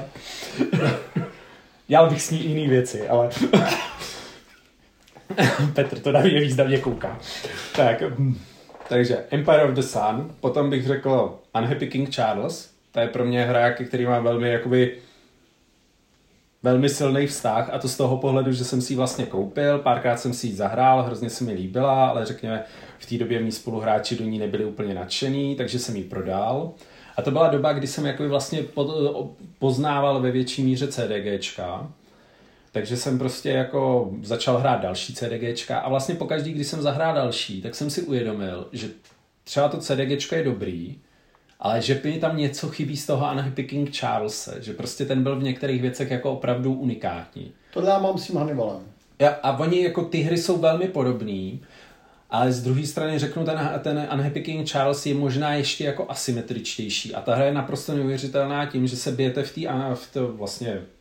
Speaker 1: Dělal bych s ní jiný věci, ale... Petr to na mě významně kouká. Tak, takže Empire of the Sun, potom bych řekl Unhappy King Charles, to je pro mě hra, který má velmi jakoby velmi silný vztah. A to z toho pohledu, že jsem si ji vlastně koupil, párkrát jsem si ji zahrál, hrozně se mi líbila, ale řekněme, v té době mý spoluhráči do ní nebyli úplně nadšený, takže jsem ji prodal. A to byla doba, kdy jsem jakoby vlastně poznával ve větší míře CDGčka, takže jsem prostě jako začal hrát další CDGčka a vlastně pokaždý, když jsem zahrál další, tak jsem si uvědomil, že třeba to CDGčko je dobrý, ale že mi tam něco chybí z toho Unhappy King Charles, že prostě ten byl v některých věcech jako opravdu unikátní.
Speaker 2: Tohle já mám s tím Hannibalem.
Speaker 1: Ja, a oni jako ty hry jsou velmi podobný, ale z druhé strany řeknu, ten, ten Unhappy King Charles je možná ještě jako asymetričtější a ta hra je naprosto neuvěřitelná tím, že se bijete v té v vlastně v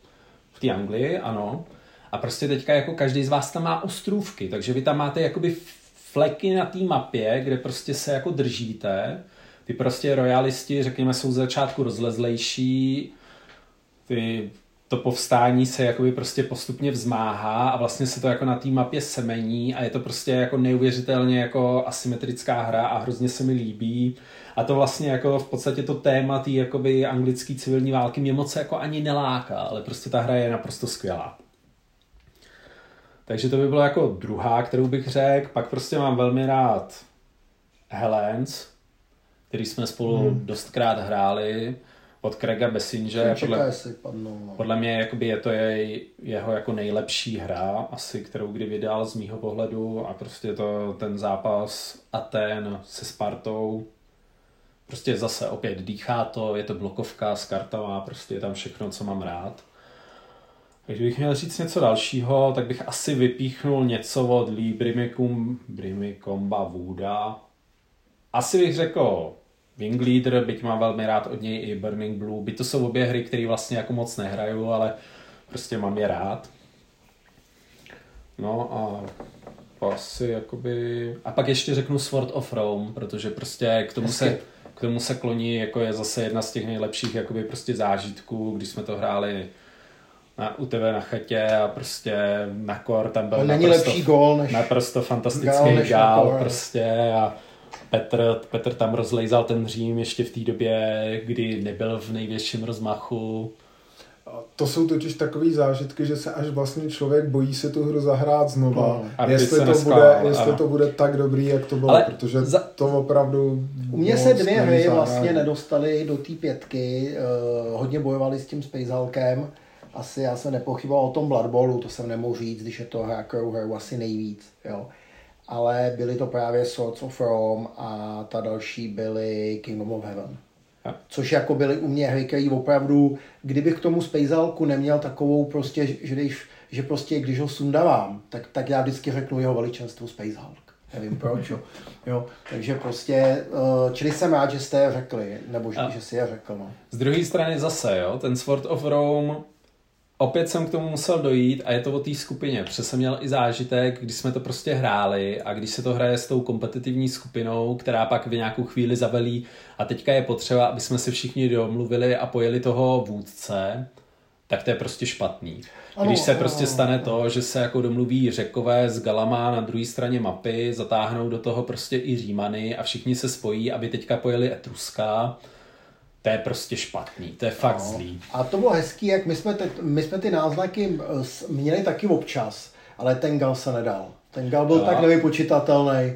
Speaker 1: té Anglii, ano, a prostě teďka jako každý z vás tam má ostrůvky, takže vy tam máte jakoby fleky na té mapě, kde prostě se jako držíte. Ty prostě royalisti, řekněme, jsou z začátku rozlezlejší, ty, to povstání se jakoby prostě postupně vzmáhá a vlastně se to jako na té mapě semení a je to prostě jako neuvěřitelně jako asymetrická hra a hrozně se mi líbí. A to vlastně jako v podstatě to téma té jakoby anglické civilní války mě moc jako ani neláká, ale prostě ta hra je naprosto skvělá. Takže to by bylo jako druhá, kterou bych řekl. Pak prostě mám velmi rád Helens, který jsme spolu hmm. dostkrát hráli od Craiga Bessinge.
Speaker 2: Podle,
Speaker 1: no. podle mě jakoby je to je, jeho jako nejlepší hra, asi kterou kdy vydal z mýho pohledu a prostě to ten zápas Aten se Spartou prostě zase opět dýchá to, je to blokovka s kartama, prostě je tam všechno, co mám rád. Takže bych měl říct něco dalšího, tak bych asi vypíchnul něco od Lee Brimicum, Brimicomba Wooda. Asi bych řekl Wing Leader, byť mám velmi rád od něj i Burning Blue, byť to jsou obě hry, které vlastně jako moc nehraju, ale prostě mám je rád. No a asi jakoby... A pak ještě řeknu Sword of Rome, protože prostě k tomu se, k tomu se kloní, jako je zase jedna z těch nejlepších jakoby prostě zážitků, když jsme to hráli na, u tebe na chatě a prostě na kor tam byl
Speaker 2: není naprosto, lepší gól než
Speaker 1: naprosto fantastický gál, gál prostě a Petr, Petr tam rozlejzal ten Řím ještě v té době, kdy nebyl v největším rozmachu.
Speaker 3: To jsou totiž takové zážitky, že se až vlastně člověk bojí se tu hru zahrát znova. No, a jestli, to bude, jestli to bude tak dobrý, jak to bylo, Ale protože za... to opravdu...
Speaker 2: U mě se dvě hry vlastně nedostaly do té pětky, uh, hodně bojovali s tím Space Hulkem. Asi já jsem nepochyboval o tom Blood Bowlu, to jsem nemohl říct, když je to hra, kterou hraju asi nejvíc. Jo ale byly to právě Swords of Rome a ta další byly Kingdom of Heaven. Což jako byly u mě hry, které opravdu, kdybych k tomu Spacalku neměl takovou prostě, že, když, že prostě když ho sundavám, tak, tak já vždycky řeknu jeho veličenstvu Space Hulk. Nevím proč, jo. jo. Takže prostě, uh, čili jsem rád, že jste je řekli, nebo že, že si je řekl. No.
Speaker 1: Z druhé strany zase, jo, ten Sword of Rome opět jsem k tomu musel dojít a je to o té skupině, protože jsem měl i zážitek, když jsme to prostě hráli a když se to hraje s tou kompetitivní skupinou, která pak v nějakou chvíli zavelí a teďka je potřeba, aby jsme se všichni domluvili a pojeli toho vůdce, tak to je prostě špatný. Když se prostě stane to, že se jako domluví řekové s galama na druhé straně mapy, zatáhnou do toho prostě i římany a všichni se spojí, aby teďka pojeli Etruska, to je prostě špatný, to je fakt no. zlý.
Speaker 2: A to bylo hezký, jak my jsme, te, my jsme ty náznaky měli taky občas, ale ten gal se nedal. Ten gal byl no. tak nevypočitatelný.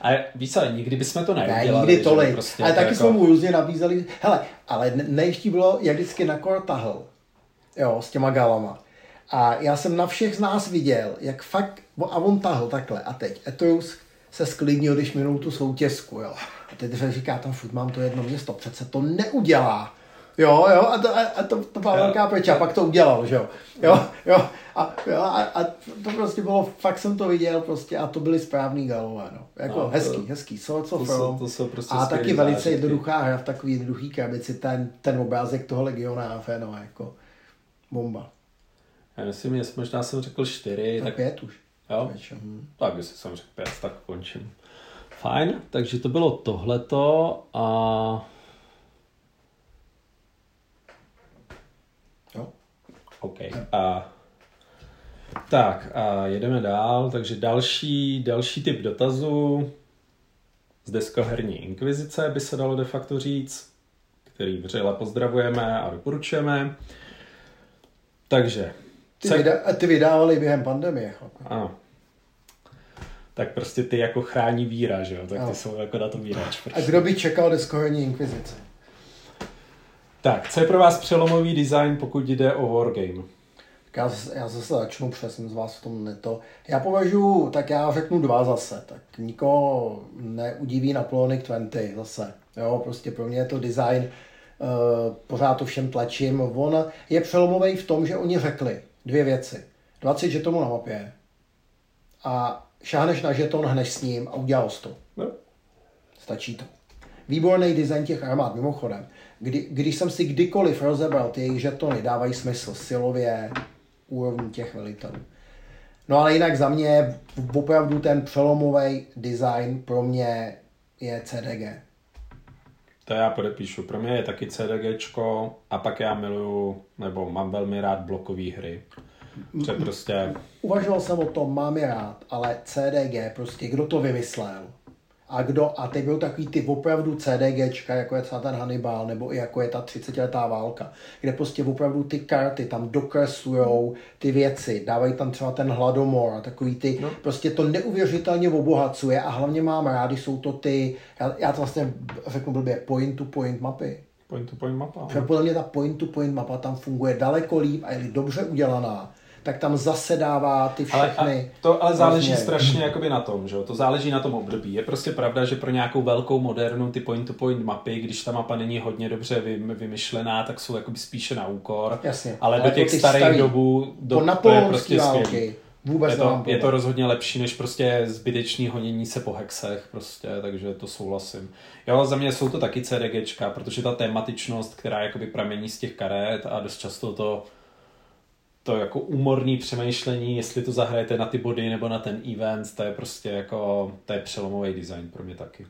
Speaker 1: A víš co, nikdy bychom to neudělali.
Speaker 2: Ne, nikdy tolik. Prostě ale taky jako... jsme mu různě nabízeli. Hele, ale neještí bylo, jak vždycky na kor tahl. Jo, s těma galama. A já jsem na všech z nás viděl, jak fakt, a on tahl takhle. A teď Etrus se sklidnil, když minul tu soutězku, jo. A teď říká, tam furt mám to jedno město, přece to neudělá. Jo, jo, a to, a to, to byla velká peč, a pak to udělal, že jo. Jo, jo, a, jo, a, a to prostě bylo, fakt jsem to viděl prostě a to byly správný galové, no. Jako no, hezký, to, hezký, so, co
Speaker 1: to, jsou, to jsou prostě
Speaker 2: A taky velice zážitky. jednoduchá hra v takový jednoduchý krabici, ten, ten obrázek toho legionáře, no, jako bomba.
Speaker 1: Já myslím, že možná jsem řekl čtyři.
Speaker 2: Tak, tak pět už.
Speaker 1: Jo?
Speaker 2: Většinou.
Speaker 1: Tak, jestli jsem řekl pět, tak končím. Fajn, takže to bylo tohleto a...
Speaker 2: Jo.
Speaker 1: OK. A... Tak, a jedeme dál. Takže další, další typ dotazů z deskoherní inkvizice by se dalo de facto říct, který vřele pozdravujeme a doporučujeme. Takže,
Speaker 2: Ty, a ty vydávali během pandemie.
Speaker 1: ano. Tak prostě ty jako chrání víra, že jo? Tak ty
Speaker 2: Ano.
Speaker 1: jsou jako na to vírač.
Speaker 2: A
Speaker 1: Prostě.
Speaker 2: kdo by čekal deskoherní inkvizici?
Speaker 1: Tak, co je pro vás přelomový design, pokud jde o Wargame?
Speaker 2: Tak já, zase- já zase začnu přesně z vás v tom neto. Já považuji, tak já řeknu dva zase, tak nikoho neudiví na Plonic 20 zase. Jo, prostě pro mě je to design, uh, pořád to všem tlačím. On je přelomový v tom, že oni řekli dvě věci. 20 žetonů na mapě a šáhneš na žeton, hneš s ním a udělal jsi to.
Speaker 1: No.
Speaker 2: Stačí to. Výborný design těch armád, mimochodem. Kdy, když jsem si kdykoliv rozebral ty jejich žetony, dávají smysl silově, úrovní těch velitelů. No ale jinak za mě opravdu ten přelomový design pro mě je CDG.
Speaker 1: To já podepíšu. Pro mě je taky CDGčko a pak já miluju, nebo mám velmi rád blokové hry. Že prostě,
Speaker 2: Uvažoval jsem o tom, mám je rád, ale CDG, prostě kdo to vymyslel? A kdo, a teď byl takový ty opravdu CDGčka, jako je třeba ten Hannibal, nebo i jako je ta 30 letá válka, kde prostě opravdu ty karty tam dokreslujou ty věci, dávají tam třeba ten hladomor a takový ty, no. prostě to neuvěřitelně obohacuje a hlavně mám rád, když jsou to ty, já, já to vlastně řeknu blbě, point-to-point mapy.
Speaker 1: point to point mapa.
Speaker 2: Protože podle mě ta point-to-point mapa tam funguje daleko líp a je dobře udělaná, tak tam zase dává ty
Speaker 1: Ale,
Speaker 2: všechny...
Speaker 1: a to ale záleží
Speaker 2: vlastně-
Speaker 1: strašně jakoby na tom, že jo? To záleží na tom období. Je prostě pravda, že pro nějakou velkou modernu ty point-to-point mapy, když ta mapa není hodně dobře vym- vymyšlená, tak jsou jakoby spíše na úkor.
Speaker 2: Jasně.
Speaker 1: Ale,
Speaker 2: Ale
Speaker 1: do těch
Speaker 2: to ty
Speaker 1: starých
Speaker 2: starý,
Speaker 1: dobů do,
Speaker 2: Po
Speaker 1: to je prostě
Speaker 2: války vůbec
Speaker 1: Je to, je to rozhodně lepší než prostě zbytečný honění se po hexech prostě, takže to souhlasím. Jo, za mě jsou to taky CDGčka, protože ta tematičnost, která jakoby pramení z těch karet a dost často to to jako úmorný přemýšlení, jestli to zahrajete na ty body nebo na ten event, to je prostě jako, to je přelomový design pro mě taky.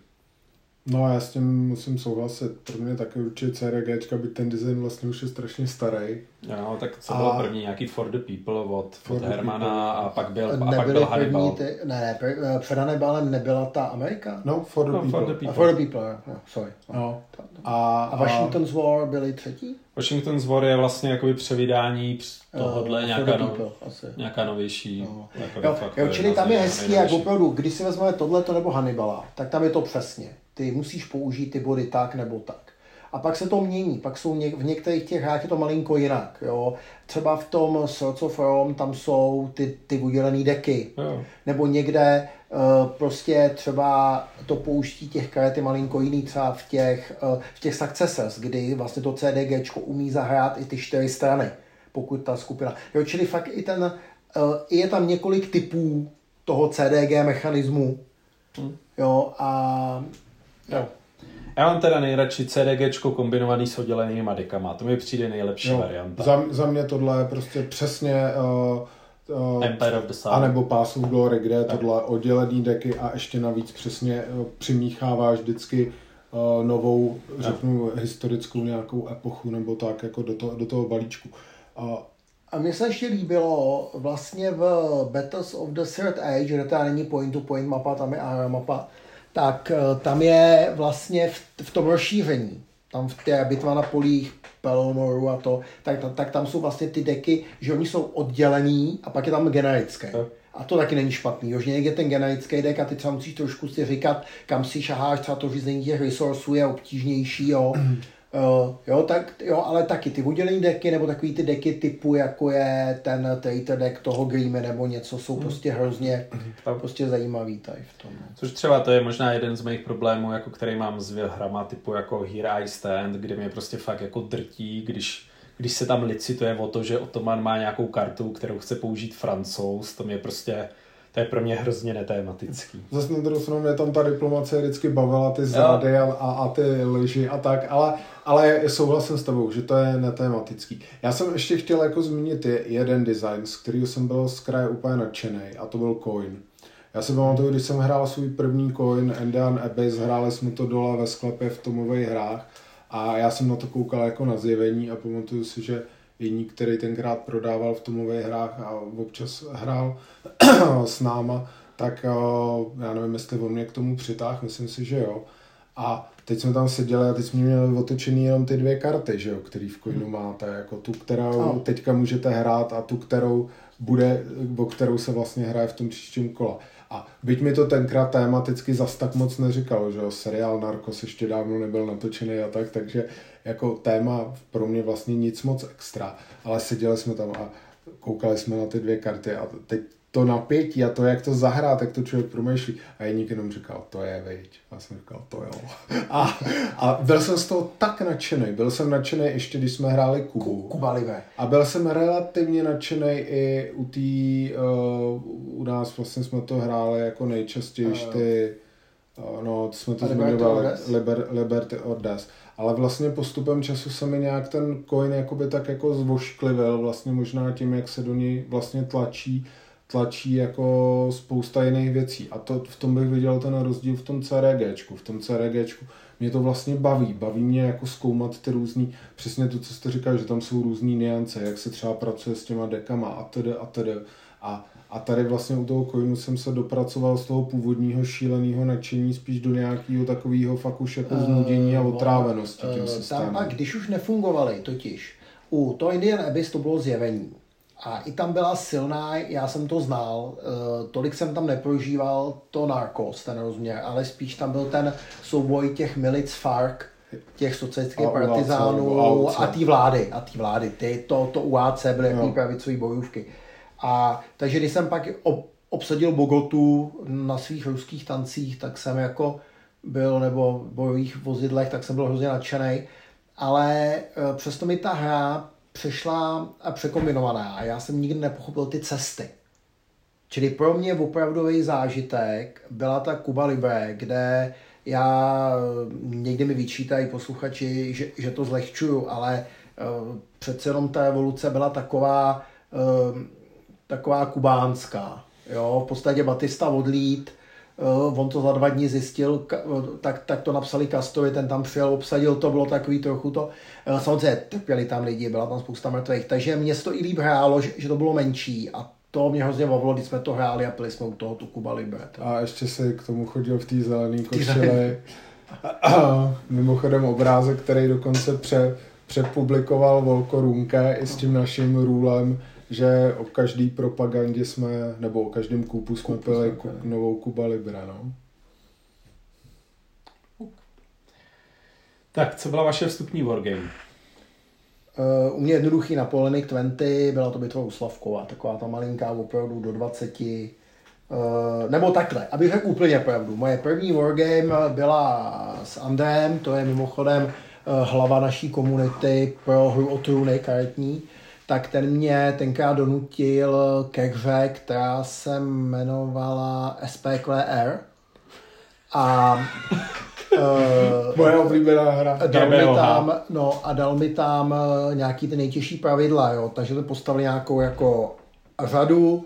Speaker 3: No já s tím musím souhlasit. Pro mě taky určitě CRGčka, byť ten design vlastně už je strašně starý.
Speaker 1: Jo, tak co
Speaker 3: A-
Speaker 1: bylo první, nějaký For the People od,
Speaker 3: For
Speaker 1: od
Speaker 3: the
Speaker 1: Hermana
Speaker 3: People.
Speaker 1: a pak byl, a pak byl
Speaker 2: první
Speaker 1: Hannibal.
Speaker 2: ty, ne, ne, pr, eh, před Hannibalem nebyla ta Amerika?
Speaker 3: No, for the
Speaker 1: No,
Speaker 3: people.
Speaker 1: For the
Speaker 2: A
Speaker 1: People.
Speaker 2: For the People, no, sorry.
Speaker 3: No. A,
Speaker 2: A Washington's War byly třetí?
Speaker 1: Washington's War je vlastně jakoby převydání tohohle
Speaker 2: Eh,
Speaker 1: nějaká,
Speaker 2: For the
Speaker 1: no,
Speaker 2: People, asi.
Speaker 1: nějaká novější.
Speaker 2: No. Jo, jo,
Speaker 1: jedna
Speaker 2: čili tam je hezký, jak opravdu, když si vezmeme tohleto nebo Hannibala, tak tam je to přesně. Ty musíš použít ty body tak nebo tak. A pak se to mění, pak jsou něk, v některých těch hrách je to malinko jinak. Jo. Třeba v tom Swords of Rome tam jsou ty, ty udělené deky.
Speaker 1: Jo.
Speaker 2: Nebo někde uh, prostě třeba to pouští těch karet je malinko jiný, třeba v těch, uh, v těch Successors, kdy vlastně to CDG umí zahrát i ty čtyři strany, pokud ta skupina. Jo, čili fakt i ten, uh, je tam několik typů toho CDG mechanismu. Jo, a jo.
Speaker 1: Já mám teda nejradši CDGčko kombinovaný s oddělenýma dekama. To mi přijde nejlepší
Speaker 3: Jo,
Speaker 1: varianta.
Speaker 3: za, za mě tohle je prostě přesně uh, uh,
Speaker 1: Empire of the Sun.
Speaker 3: a nebo Pass of Glory, kde je tohle oddělený deky a ještě navíc přesně uh, přimícháváš vždycky uh, novou, řeknu, historickou nějakou epochu nebo tak jako do, to, do toho balíčku. Uh,
Speaker 2: A mně se ještě líbilo vlastně v Battles of the Third Age, kde teda není point-to-point mapa, tam je AR mapa, tak eh, tam je vlastně v, v tom rozšíření, tam v té bitva na polích Pelonoru a to, tak, tak, tak tam jsou vlastně ty deky, že oni jsou oddělený a pak je tam generické.
Speaker 1: Jo.
Speaker 2: A to taky není špatný, jo, že někde je ten generický deck a ty třeba musíš trošku si říkat, kam si šaháš, třeba to řízení těch resursů je obtížnější, jo. Uh, jo, tak, jo, ale taky ty oddělený deky, nebo takový ty deky typu, jako je ten traitor deck toho Grimy nebo něco, jsou prostě hrozně
Speaker 1: Tak.
Speaker 2: prostě zajímavý tady v tom. no.
Speaker 1: Což třeba to je možná jeden z mých problémů, jako který mám s hrama typu jako Here I Stand, kde mě prostě fakt jako drtí, když, když se tam licituje o to, že Otoman má nějakou kartu, kterou chce použít francouz, to mě prostě To je pro mě hrozně netématický.
Speaker 3: Zase na druhou stranu mě tam ta diplomacie vždycky bavila, ty zrady a, a, a ty lži a tak, ale, ale souhlasím s tebou, že to je netématický. Já jsem ještě chtěl jako zmínit jeden design, z kterého jsem byl z kraje úplně nadšený a to byl coin. Já si pamatuju, když jsem hrál svůj první coin Endian Abyss, hráli jsme to dole ve sklepě v tomových hrách a já jsem na to koukal jako na zjevení a pamatuju si, že jiný, který tenkrát prodával v tomových hrách a občas hrál s náma, tak eh, já nevím, jestli on mě k tomu přitáhl, myslím si, že jo. A teď jsme tam seděli a teď jsme měli otočený jenom ty dvě karty, že jo, který v coinu máte, jako tu, kterou no. teďka můžete hrát a tu, kterou bude, o kterou se vlastně hraje v tom příštím kole. A byť mi to tenkrát tématicky zas tak moc neříkal, že jo, seriál Narcos ještě dávno nebyl natočený a tak, takže jako téma pro mě vlastně nic moc extra, ale seděli jsme tam a koukali jsme na ty dvě karty a teď to napětí a to, jak to zahrát, jak to člověk promýšlí. A Jeník jenom říkal, to je, veď. A jsem říkal, to jo. A, a byl jsem z toho tak nadšený. Byl jsem nadšený ještě, když jsme hráli Kubu.
Speaker 2: Kuba Live.
Speaker 3: A byl jsem relativně nadšený i u té, uh, u nás vlastně jsme to hráli jako nejčastěji, uh, ty, uh, no, jsme to zmiňovali, Liber, Liberty Ordes. Ale vlastně postupem času se mi nějak ten coin jakoby tak jako zvošklivil, vlastně možná tím, jak se do něj vlastně tlačí tlačí jako spousta jiných věcí. A to, v tom bych viděl ten rozdíl v tom CRGčku. V tom CRGčku mě to vlastně baví. Baví mě jako zkoumat ty různý, přesně to, co jste říkal, že tam jsou různý niance, jak se třeba pracuje s těma dekama a tedy a tedy. A, a tady vlastně u toho coinu jsem se dopracoval z toho původního šíleného nadšení spíš do nějakého takového fakt už jako znudění a eh, otrávenosti tím eh, systémem.
Speaker 2: Tam a když už nefungovaly totiž, u to Indian Abyss to bylo zjevení. A i tam byla silná, já jsem to znal, tolik jsem tam neprožíval to Narcos, ten rozměr, ale spíš tam byl ten souboj těch milic FARC, těch socialistických partizánů a té vlády, a té vlády, ty, to, to UAC byly jako pravicové bojůvky. A takže když jsem pak ob, obsadil Bogotu na svých ruských tancích, tak jsem jako byl, nebo v bojových vozidlech, tak jsem byl hrozně nadšený. Ale uh, přesto mi ta hra přešla a překombinovaná a já jsem nikdy nepochopil ty cesty. Čili pro mě opravdový zážitek byla ta Kuba Libre, kde já někdy mi vyčítají posluchači, že, že to zlehčuju, ale uh, přece jenom ta evoluce byla taková, uh, taková kubánská. Jo? V podstatě Batista odlít, uh, on to za dva dny zjistil, tak, tak to napsali Kastovi, ten tam přijel, obsadil to, bylo takový trochu to. Uh, samozřejmě trpěli tam lidi, byla tam spousta mrtvých, takže mě to i líb hrálo, že, že to bylo menší a to mě hrozně bavilo, když jsme to hráli a pili jsme u toho tu Kuba Libre.
Speaker 3: A ještě se k tomu chodil v té zelené košile. Mimochodem obrázek, který dokonce pře, přepublikoval Volko Runke i s tím naším růlem, že o každý propagandě jsme, nebo o každém kůpu jsme Kupu pili ku, novou Kuba Libre, no.
Speaker 1: Tak, co byla vaše vstupní wargame?
Speaker 2: Uh, u mě jednoduchý Napoleonic 20, byla to bitva u Slavkova, taková ta malinká opravdu do 20. Uh, eh, nebo takhle, abych řekl úplně pravdu. Moje první wargame byla s Andrem, to je mimochodem uh, hlava naší komunity pro hru o trůny karetní tak ten mě tenkrát donutil ke hře, která se jmenovala SPQR. A
Speaker 3: Uh, Moje oblíbená hra.
Speaker 2: Dal mi tam, no, a dal mi tam uh, nějaký ty nejtěžší pravidla, jo, takže to postavili nějakou jako řadu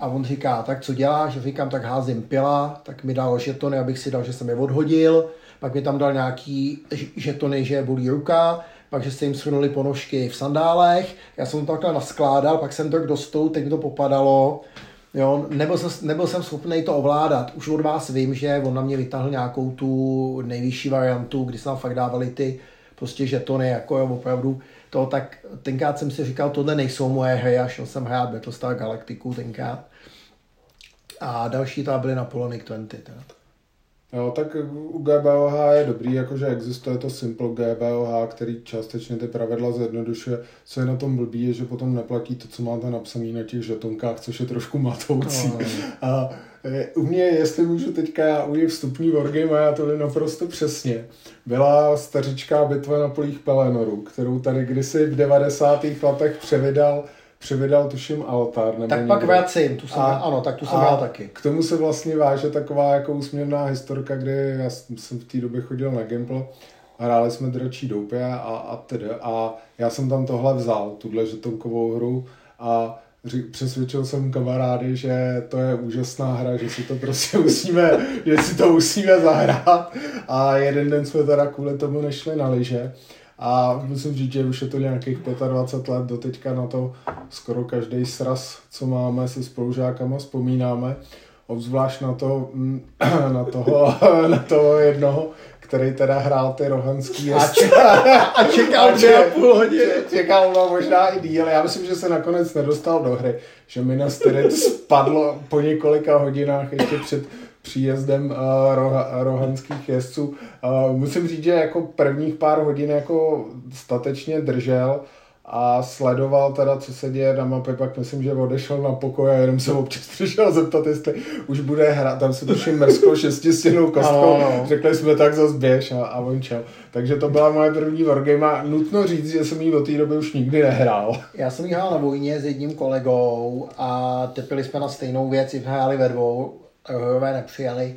Speaker 2: a on říká, tak co děláš? Říkám, tak házím pila, tak mi dal žetony, abych si dal, že jsem je odhodil, pak mi tam dal nějaký žetony, že bolí ruka, pak, že se jim shrnuli ponožky v sandálech, já jsem to takhle naskládal, pak jsem to k dostou, teď mi to popadalo, Jo, nebyl jsem, nebyl jsem schopný to ovládat. Už od vás vím, že on na mě vytáhl nějakou tu nejvyšší variantu, kdy se nám fakt dávali ty prostě žetony, jako jo, opravdu to, tak tenkrát jsem si říkal, tohle nejsou moje hry a šel jsem hrát Battlestar Galactiku tenkrát. A další to byly na Polonic 20. Teda.
Speaker 3: Jo, tak u GBOH je dobrý, jakože existuje to Simple GBOH, který částečně ty pravidla zjednodušuje. Co je na tom blbý, je, že potom neplatí to, co máte napsané na těch žetonkách, což je trošku matoucí. No. A e, u mě, jestli můžu teďka, já u vstupní wargame a já to naprosto přesně. Byla stařičká bitva na polích Pelenoru, kterou tady kdysi v 90. letech převidal převydal tuším Altar. Nebo
Speaker 2: tak
Speaker 3: někdo.
Speaker 2: pak vracím, tu jsem,
Speaker 3: A-
Speaker 2: ano, tak tu jsem hrál taky.
Speaker 3: K tomu se vlastně váže taková jako úsměvná historka, kdy já jsem v té době chodil na Gimple a hráli jsme dračí doupě a, a tedy. A já jsem tam tohle vzal, tuhle žetonkovou hru a přesvědčil jsem kamarády, že to je úžasná hra, že si to prostě musíme, že si to musíme zahrát. A jeden den jsme teda kvůli tomu nešli na lyže. A musím říct, že už je to nějakých 25 let, do teďka na to skoro každý sraz, co máme se spolužákama, vzpomínáme. Obzvlášť na, to, mm, na, toho, na toho jednoho, který teda hrál ty rohanský
Speaker 2: A,
Speaker 3: jezdce.
Speaker 2: a čekal dvě a
Speaker 3: če-
Speaker 2: půl hodiny.
Speaker 3: če- Čekal no, možná i díl. Já myslím, že se nakonec nedostal do hry. Že Minas Tirith spadlo po několika hodinách ještě před příjezdem uh, roha, rohanských jezdců. Uh, musím říct, že jako prvních pár hodin jako statečně držel a sledoval teda, co se děje na mapě, pak myslím, že odešel na pokoj a jenom se občas přišel zeptat, jestli už bude hrát, tam se tuším mrsklo šestistěnou kostkou,
Speaker 2: Ano, ano.
Speaker 3: řekli jsme tak zas běž a, a on čel. Takže to byla moje první wargame a nutno říct, že jsem ji od té doby už nikdy nehrál.
Speaker 2: Já jsem jí hrál na vojně s jedním kolegou a tepili jsme na stejnou věc, i hráli ve dvou, horové nepřijali.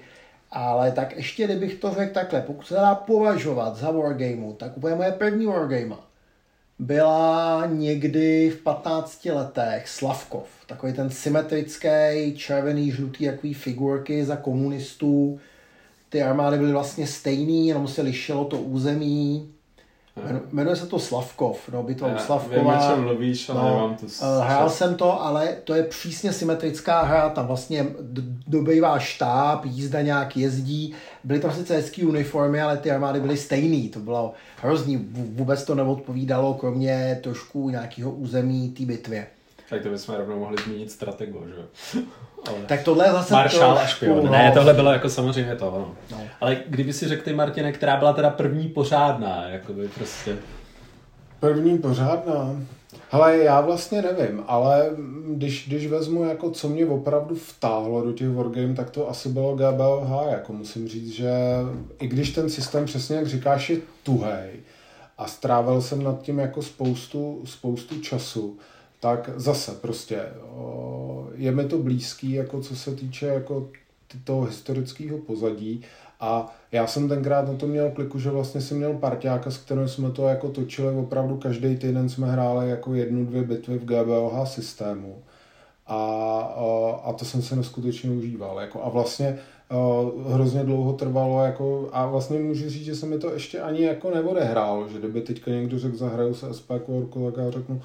Speaker 2: Ale tak ještě kdybych to řekl takhle, pokud se dá považovat za wargameu, tak úplně moje první wargame byla někdy v 15 letech Slavkov. Takový ten symetrický, červený, žlutý, jaký figurky za komunistů. Ty armády byly vlastně stejný, jenom se lišilo to území. Jmen- Jmenuje se to Slavkov, no, bitva u Slavkova.
Speaker 1: Vím, o čem mluvíš, ale nemám tu s-
Speaker 2: eh, Hrál jsem to, ale to je přísně symetrická hra, tam vlastně dobývá štáb, jízda nějak jezdí, byly tam sice hezký uniformy, ale ty armády byly stejný, to bylo hrozný, Vů- vůbec to neodpovídalo, kromě trošku nějakého území té bitvě.
Speaker 1: Tak to bychom rovnou mohli zmínit stratego, že jo? Ale...
Speaker 2: Tak tohle je zase
Speaker 1: Maršál a
Speaker 2: trošku,
Speaker 1: špion.
Speaker 2: no.
Speaker 1: Ne, tohle bylo jako samozřejmě to, no.
Speaker 2: No.
Speaker 1: Ale kdyby si řekl ty, Martine, která byla teda první pořádná, jakoby prostě...
Speaker 3: První pořádná. Hele, já vlastně nevím, ale když, když vezmu, jako co mě opravdu vtáhlo do těch wargame, tak to asi bylo GBLH, jako musím říct, že i když ten systém, přesně jak říkáš, je tuhej a strávil jsem nad tím jako spoustu, spoustu času, tak zase prostě je mi to blízký, jako co se týče jako toho historického pozadí a já jsem tenkrát na to měl kliku, že vlastně jsem měl parťáka, s kterým jsme to jako točili opravdu každý týden jsme hráli jako jednu, dvě bitvy v GBOH systému. A, a, to jsem se neskutečně užíval. Jako, a vlastně hrozně dlouho trvalo jako, a vlastně můžu říct, že se mi to ještě ani jako neodehrálo, že kdyby teďka někdo řekl, zahraju se SP Quarku, tak já řeknu,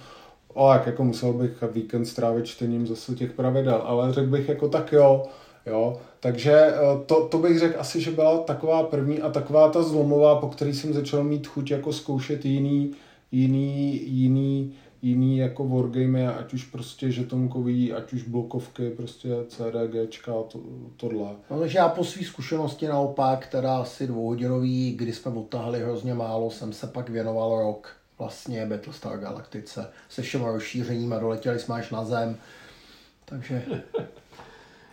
Speaker 3: o, jak jako musel bych víkend strávit čtením zase těch pravidel, ale řekl bych jako tak jo, jo, takže eh, to, to bych řekl asi, že byla taková první a taková ta zlomová, po který jsem začal mít chuť jako zkoušet jiný, jiný, jiný, jiný jako wargame, ať už prostě žetonkový, ať už blokovky, prostě CDGčka, to, tohle.
Speaker 2: No, takže já po své zkušenosti naopak, teda asi dvouhodinový, kdy jsme odtahli hrozně málo, jsem se pak věnoval rok vlastně Battlestar Galactice se všema rozšířením a doletěli jsme až na zem. Takže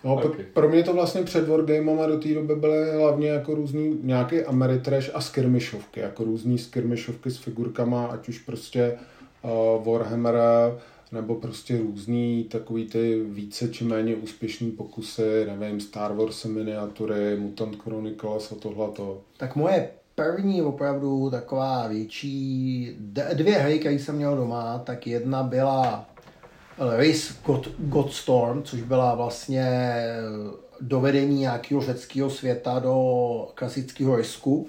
Speaker 3: No,
Speaker 1: Okay.
Speaker 3: pro mě to vlastně před Wargamem a do té doby byly hlavně jako různý nějaký Ameritrash a skirmishovky, jako různý skirmishovky s figurkama, ať už prostě uh, Warhammer, nebo prostě různý takový ty více či méně úspěšný pokusy, nevím, Star Wars miniatury, Mutant Chronicles a tohleto.
Speaker 2: Tak moje první opravdu taková větší, dvě hry, které jsem měl doma, tak jedna byla Race God, Godstorm, což byla vlastně dovedení nějakého řeckého světa do klasického risku.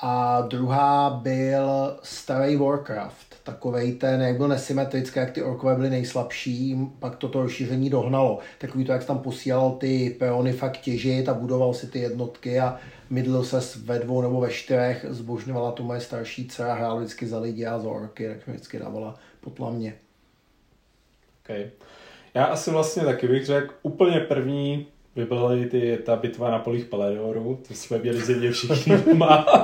Speaker 2: A druhá byl starý Warcraft, takovej ten, jak byl nesymetrický, jak ty orkové byly nejslabší, pak toto rozšíření dohnalo. Takový to, jak tam posílal ty peony fakt těžit a budoval si ty jednotky a mydlil se ve dvou nebo ve čtyřech, zbožňovala to moje starší dcera, hrála vždycky za lidi a za orky, tak mi vždycky dávala potlamně.
Speaker 1: Okay. Já asi vlastně taky bych řekl, úplně první by byly ty, ta bitva na polích Peledoru, to jsme měli země všichni doma.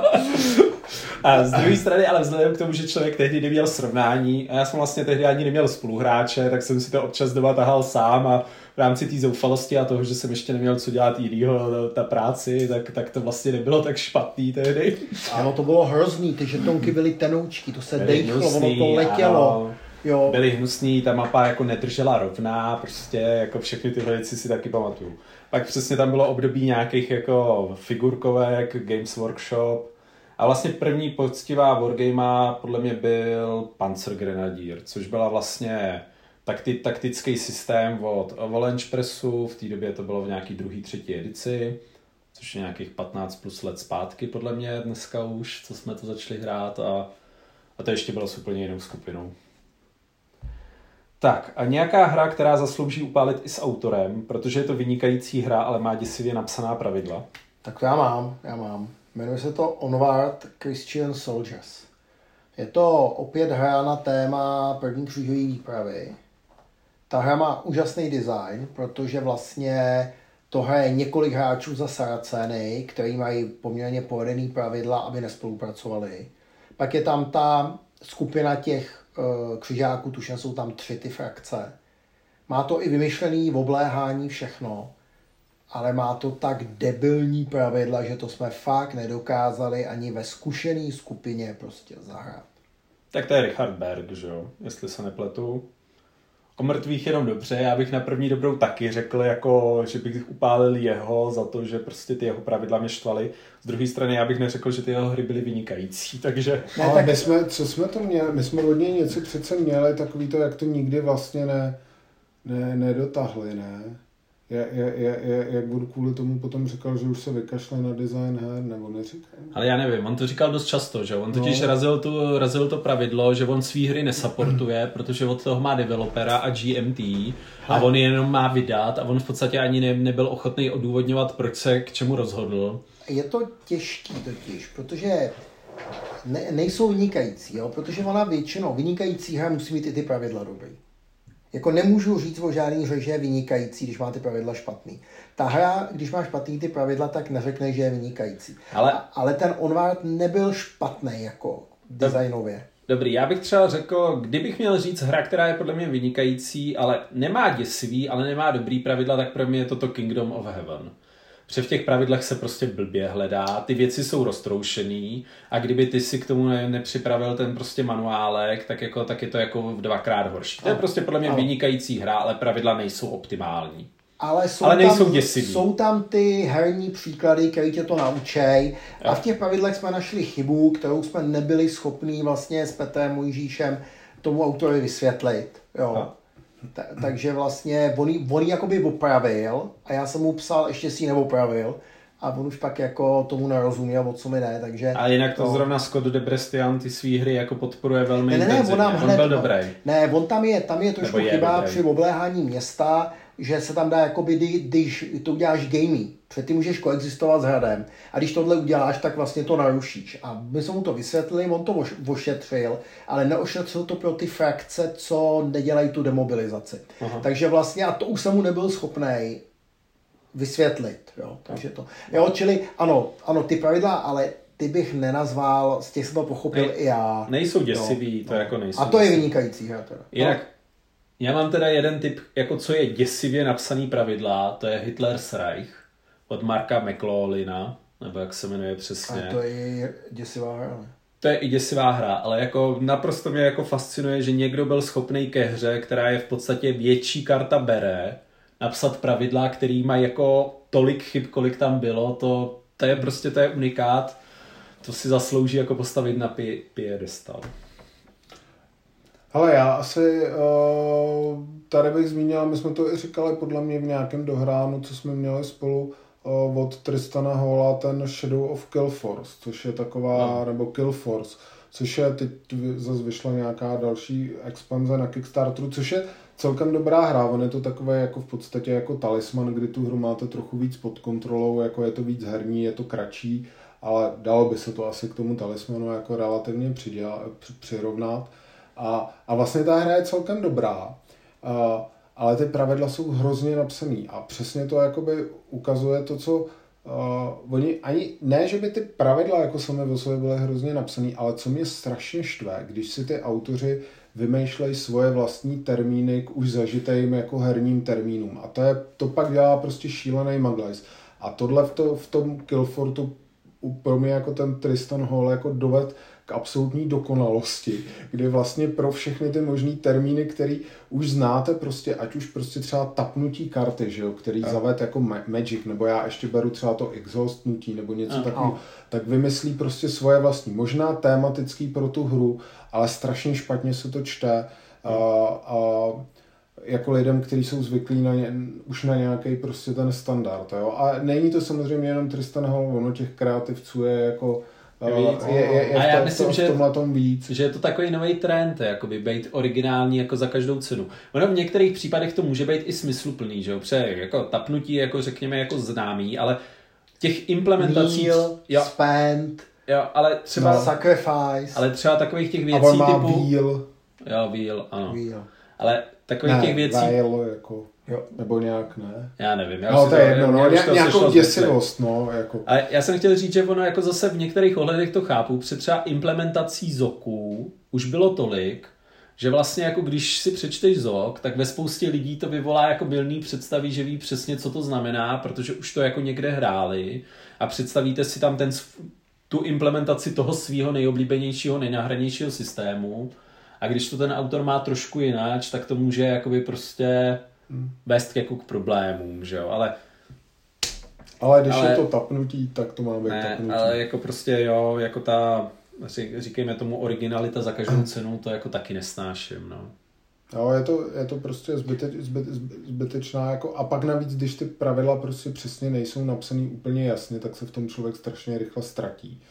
Speaker 1: A z druhé strany, ale vzhledem k tomu, že člověk tehdy neměl srovnání, a já jsem vlastně tehdy ani neměl spoluhráče, tak jsem si to občas doma tahal sám a v rámci té zoufalosti a toho, že jsem ještě neměl co dělat jinýho, ta práci, tak, tak to vlastně nebylo tak špatný tehdy.
Speaker 2: Ano, to bylo hrozný, ty žetonky byly tenoučky, to se dejchlo, ono to letělo.
Speaker 1: ano.
Speaker 2: Jo.
Speaker 1: byly hnusný, ta mapa jako nedržela rovná, prostě jako všechny tyhle věci si taky pamatuju. Pak přesně tam bylo období nějakých jako figurkovek, Games Workshop a vlastně první poctivá wargame podle mě byl Panzer Grenadier, což byla vlastně takti, taktický systém od Avalanche Pressu, v té době to bylo v nějaký druhý, třetí edici, což je nějakých 15 plus let zpátky podle mě dneska už, co jsme to začali hrát a, a to ještě bylo s úplně jinou skupinou. Tak a nějaká hra, která zaslouží upálit i s autorem, protože je to vynikající hra, ale má děsivě napsaná pravidla.
Speaker 2: Tak já mám, já mám. Jmenuje se to Onward Christian Soldiers. Je to opět hra na téma první křížové výpravy. Ta hra má úžasný design, protože vlastně to hraje několik hráčů za Saraceny, který mají poměrně povedený pravidla, aby nespolupracovali. Pak je tam ta skupina těch uh, křižáků, tuším jsou tam tři ty frakce. Má to i vymyšlený obléhání všechno, ale má to tak debilní pravidla, že to jsme fakt nedokázali ani ve zkušené skupině prostě zahrát.
Speaker 1: Tak to je Richard Berg, že jo, jestli se nepletu. O mrtvých jenom dobře, já bych na první dobrou taky řekl, jako, že bych upálil jeho za to, že prostě ty jeho pravidla mě štvaly. Z druhé strany já bych neřekl, že ty jeho hry byly vynikající, takže...
Speaker 3: Ne, Ale tak... my jsme, co jsme to měli? My jsme od něj něco přece měli, takový to, jak to nikdy vlastně ne, ne, nedotahli, ne? Je, je, je, je, jak budu kvůli tomu potom říkal, že už se vykašle na design her, nebo neříkal?
Speaker 1: Ale já nevím, on to říkal dost často, že on totiž no. razil, tu, razil to pravidlo, že on svý hry nesaportuje, protože od toho má developera a GMT a on jenom má vydat a on v podstatě ani ne, nebyl ochotný odůvodňovat, proč se k čemu rozhodl.
Speaker 2: Je to těžký totiž, protože ne, nejsou vynikající, jo? protože ona většinou vynikající hra musí mít i ty pravidla dobrý. Jako nemůžu říct o žádný hře, že je vynikající, když má ty pravidla špatný. Ta hra, když má špatný ty pravidla, tak neřekne, že je vynikající. Ale, ale ten Onward nebyl špatný jako designově.
Speaker 1: Dobrý, já bych třeba řekl, kdybych měl říct hra, která je podle mě vynikající, ale nemá děsivý, ale nemá dobrý pravidla, tak pro mě je toto Kingdom of Heaven. Protože v těch pravidlech se prostě blbě hledá, ty věci jsou roztroušený a kdyby ty si k tomu ne, nepřipravil ten prostě manuálek, tak, jako, tak je to jako v dvakrát horší. To je prostě podle mě vynikající hra, ale pravidla nejsou optimální.
Speaker 2: Ale, jsou
Speaker 1: ale nejsou
Speaker 2: tam,
Speaker 1: děsivý.
Speaker 2: Jsou tam ty herní příklady, které tě to naučej. A v těch pravidlech jsme našli chybu, kterou jsme nebyli schopní vlastně s Petrem Mojžíšem tomu autorovi vysvětlit. Jo. A. Ta, takže vlastně on, on jakoby opravil a já jsem mu psal, ještě si ji neopravil a on už pak jako tomu nerozuměl, o co mi jde, takže...
Speaker 1: A jinak to, to... zrovna Scott Debrestian ty svý hry jako podporuje velmi
Speaker 2: ne, ne, ne, on, nám
Speaker 1: hned, on byl dobrý.
Speaker 2: Ne, on tam je, tam je trošku je chyba dobrý. při obléhání města, že se tam dá, jakoby, když to uděláš gamey, protože ty můžeš koexistovat s hradem a když tohle uděláš, tak vlastně to narušíš. A my jsme mu to vysvětlili, on to ošetřil, ale neošetřil to pro ty frakce, co nedělají tu demobilizaci. Aha. Takže vlastně, a to už jsem mu nebyl schopný vysvětlit. Jo? Takže to. Jo, čili ano, ano, ty pravidla, ale ty bych nenazval, z těch jsem to pochopil ne, i já.
Speaker 1: Nejsou děsivý, jo, to no. jako nejsou
Speaker 2: A to děsivý. je vynikající hra teda.
Speaker 1: Jinak, no. Já mám teda jeden typ, jako co je děsivě napsaný pravidla, to je Hitler's Reich od Marka McLaughlina, nebo jak se jmenuje přesně.
Speaker 2: A to je děsivá hra?
Speaker 1: To je i děsivá hra, ale jako naprosto mě jako fascinuje, že někdo byl schopný ke hře, která je v podstatě větší karta bere, napsat pravidla, který mají jako tolik chyb, kolik tam bylo, to, to je prostě to je unikát, to si zaslouží jako postavit na piedestal.
Speaker 3: Ale já asi uh, tady bych zmínil, my jsme to i říkali podle mě v nějakém dohránu, co jsme měli spolu uh, od Tristana Hola, ten Shadow of Killforce, což je taková, no. nebo Killforce, což je, teď zase vyšla nějaká další expanze na Kickstarteru, což je celkem dobrá hra, on je to takové jako v podstatě jako talisman, kdy tu hru máte trochu víc pod kontrolou, jako je to víc herní, je to kratší, ale dalo by se to asi k tomu talismanu jako relativně přidělat, přirovnat. A, a vlastně ta hra je celkem dobrá, a, ale ty pravidla jsou hrozně napsaný a přesně to jakoby ukazuje to, co Uh, oni ani, ne, že by ty pravidla jako samé o sobě byly hrozně napsané, ale co mě strašně štve, když si ty autoři vymýšlejí svoje vlastní termíny k už zažitým jako herním termínům. A to, je, to pak dělá prostě šílený maglajs. A tohle v, to, v tom Killfortu pro mě jako ten Tristan Hall jako doved k absolutní dokonalosti, kde vlastně pro všechny ty možný termíny, který už znáte prostě, ať už prostě třeba tapnutí karty, že jo, který zaved jako Magic, nebo já ještě beru třeba to exhaustnutí, nebo něco takového, tak vymyslí prostě svoje vlastní, možná tematický pro tu hru, ale strašně špatně se to čte a, a jako lidem, kteří jsou zvyklí na ně, už na nějaký prostě ten standard. Jo? A není to samozřejmě jenom Tristan Hall, ono těch kreativců je jako
Speaker 1: Víc.
Speaker 3: Je, je, je
Speaker 1: a já
Speaker 3: v,
Speaker 1: myslím, že,
Speaker 3: tom víc.
Speaker 1: že je to takový nový trend, jakoby být originální jako za každou cenu. Ono v některých případech to může být i smysluplný, že jo, Pře, jako tapnutí jako řekněme jako známý, ale těch implementací...
Speaker 2: Kneel,
Speaker 1: jo,
Speaker 2: spend,
Speaker 1: jo, ale třeba...
Speaker 2: no. sacrifice.
Speaker 1: Ale třeba takových těch věcí typu...
Speaker 3: wheel.
Speaker 1: Jo, wheel, ano.
Speaker 2: Wheel.
Speaker 1: Ale takových
Speaker 3: Ne,
Speaker 1: těch věcí...
Speaker 3: wheel, jako,
Speaker 2: Jo.
Speaker 3: nebo nějak ne.
Speaker 1: Já nevím. Já
Speaker 3: No
Speaker 1: už
Speaker 3: to je jedno, no,
Speaker 1: to
Speaker 3: nějakou děsivost, no, jako.
Speaker 1: Ale já jsem chtěl říct, že ono jako zase v některých ohledech to chápu, před třeba implementací zoků už bylo tolik, že vlastně jako když si přečteš zok, tak ve spoustě lidí to vyvolá jako milný představy, že ví přesně, co to znamená, protože už to jako někde hráli a představíte si tam ten, tu implementaci toho svého nejoblíbenějšího, nejnahranějšího systému a když to ten autor má trošku jináč, tak to může jakoby prostě vést jako k problémům, že jo, ale
Speaker 3: Ale když
Speaker 1: Ale-
Speaker 3: je to tapnutí, tak to má být
Speaker 1: ne,
Speaker 3: tapnutí.
Speaker 1: ale jako prostě jo, jako ta, říkejme tomu originalita za každou cenu, to jako taky nesnáším, no.
Speaker 3: Jo, je to, je to prostě zbyte, zbyt, zbytečná, jako, a pak navíc, když ty pravidla prostě přesně nejsou napsaný úplně jasně, tak se v tom člověk strašně rychle ztratí.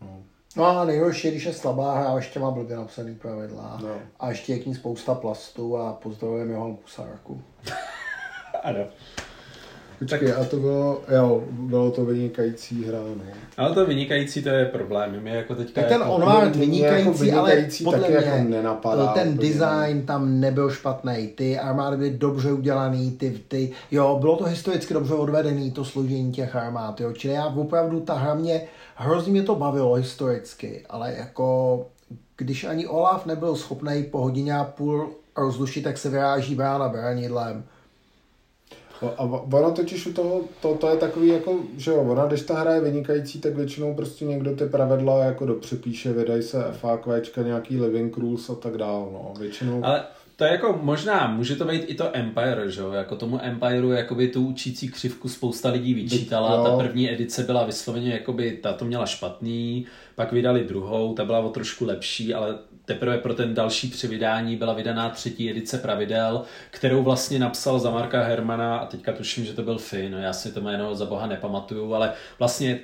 Speaker 3: No.
Speaker 2: No a nejhorší, je, když je slabá hra a ještě má blbě napsaný pravidla.
Speaker 3: No.
Speaker 2: A ještě je k ní spousta plastu a pozdravujeme jeho Pusaraku.
Speaker 1: Ano.
Speaker 3: Počkej, a to bylo, jo, bylo to vynikající hra, no.
Speaker 1: Ale to vynikající, to je problém. My jako teďka
Speaker 2: Tak ten
Speaker 1: jako,
Speaker 2: onward vynikající,
Speaker 3: jako
Speaker 2: ale
Speaker 3: vynikající
Speaker 2: podle
Speaker 3: taky
Speaker 2: mě
Speaker 3: jako nenapadá
Speaker 2: ten
Speaker 3: úplně.
Speaker 2: design tam nebyl špatný, ty armády byly dobře udělaný, ty, ty, jo, bylo to historicky dobře odvedený, to složení těch armád, jo, čili já opravdu, ta hra mě, hrozně mě to bavilo historicky, ale jako, když ani Olaf nebyl schopný po hodině a půl rozlušit, tak se vyráží brána branidlem.
Speaker 3: A ono totiž u toho, to, to je takový jako, že jo, ona, když ta hra je vynikající, tak většinou prostě někdo ty pravidla jako dopřepíše, vydají se FAQčka, nějaký living rules a tak dál, no, většinou.
Speaker 1: Ale to je jako možná, může to být i to Empire, že jo? Jako tomu Empireu jakoby tu učící křivku spousta lidí vyčítala.
Speaker 3: Jo.
Speaker 1: Ta první edice byla vysloveně, jakoby ta to měla špatný, pak vydali druhou, ta byla o trošku lepší, ale teprve pro ten další převydání byla vydaná třetí edice pravidel, kterou vlastně napsal za Marka Hermana a teďka tuším, že to byl Finn, já si to jméno za boha nepamatuju, ale vlastně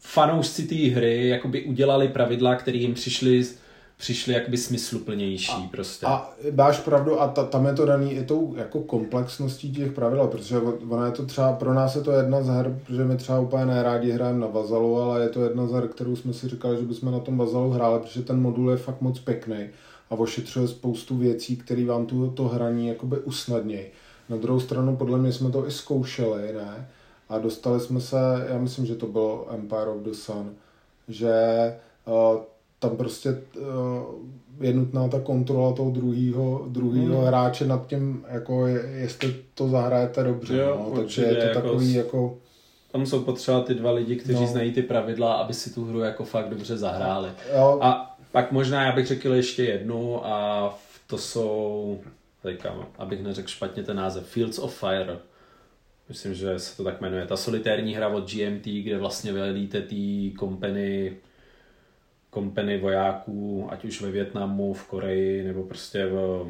Speaker 1: fanoušci té hry jakoby udělali pravidla, které jim přišly přišly jakoby smysluplnější a, prostě.
Speaker 3: A dáš pravdu a ta, tam je to daný i tou jako komplexností těch pravidel, protože ona je to třeba, pro nás je to jedna z her, protože my třeba úplně nerádi hrajeme na Vazalu, ale je to jedna z her, kterou jsme si říkali, že bychom na tom Vazalu hráli, protože ten modul je fakt moc pěkný a ošetřuje spoustu věcí, které vám tu, to hraní jakoby usnadnějí. Na druhou stranu podle mě jsme to i zkoušeli, ne? A dostali jsme se, já myslím, že to bylo Empire of the Sun, že uh, tam prostě uh, je nutná ta kontrola toho druhého druhýho
Speaker 1: Hmm.
Speaker 3: hráče nad tím, jako je, jestli to zahrajete dobře.
Speaker 1: Jo,
Speaker 3: no. Takže
Speaker 1: určitě,
Speaker 3: je to
Speaker 1: jako
Speaker 3: takový
Speaker 1: s-
Speaker 3: jako...
Speaker 1: Tam jsou potřeba ty dva lidi, kteří
Speaker 3: No.
Speaker 1: znají ty pravidla, aby si tu hru jako fakt dobře zahráli.
Speaker 3: Jo,
Speaker 1: A pak možná já bych řekl ještě jednu a to jsou, teďka, abych neřekl špatně ten název, Fields of Fire. Myslím, že se to tak jmenuje. Ta solitérní hra od GMT, kde vlastně velíte tý kompany kompany vojáků, ať už ve Větnamu, v Koreji, nebo prostě v,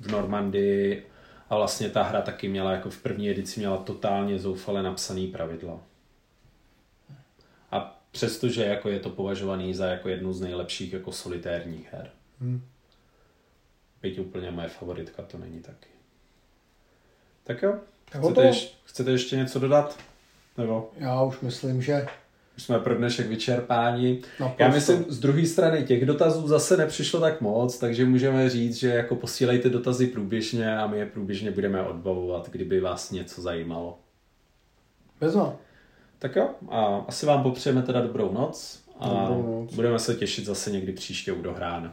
Speaker 1: v Normandii. A vlastně ta hra taky měla, jako v první edici měla totálně zoufale napsaný pravidla. A přestože jako je to považovaný za jako jednu z nejlepších jako solitérních her.
Speaker 3: Hmm.
Speaker 1: Byť úplně moje favoritka to není taky. Tak jo,
Speaker 2: Tak
Speaker 1: chcete, ješ, chcete ještě něco dodat? Nebo
Speaker 2: Já už myslím, že
Speaker 1: už jsme pro dnešek vyčerpáni.
Speaker 2: Naprosto.
Speaker 1: Já myslím, z druhé strany těch dotazů zase nepřišlo tak moc, takže můžeme říct, že jako posílejte dotazy průběžně a my je průběžně budeme odbavovat, kdyby vás něco zajímalo.
Speaker 2: bezva.
Speaker 1: Tak jo, a asi vám popřejeme teda dobrou noc a
Speaker 3: Dobrou noc.
Speaker 1: budeme se těšit zase někdy příště u dohrán.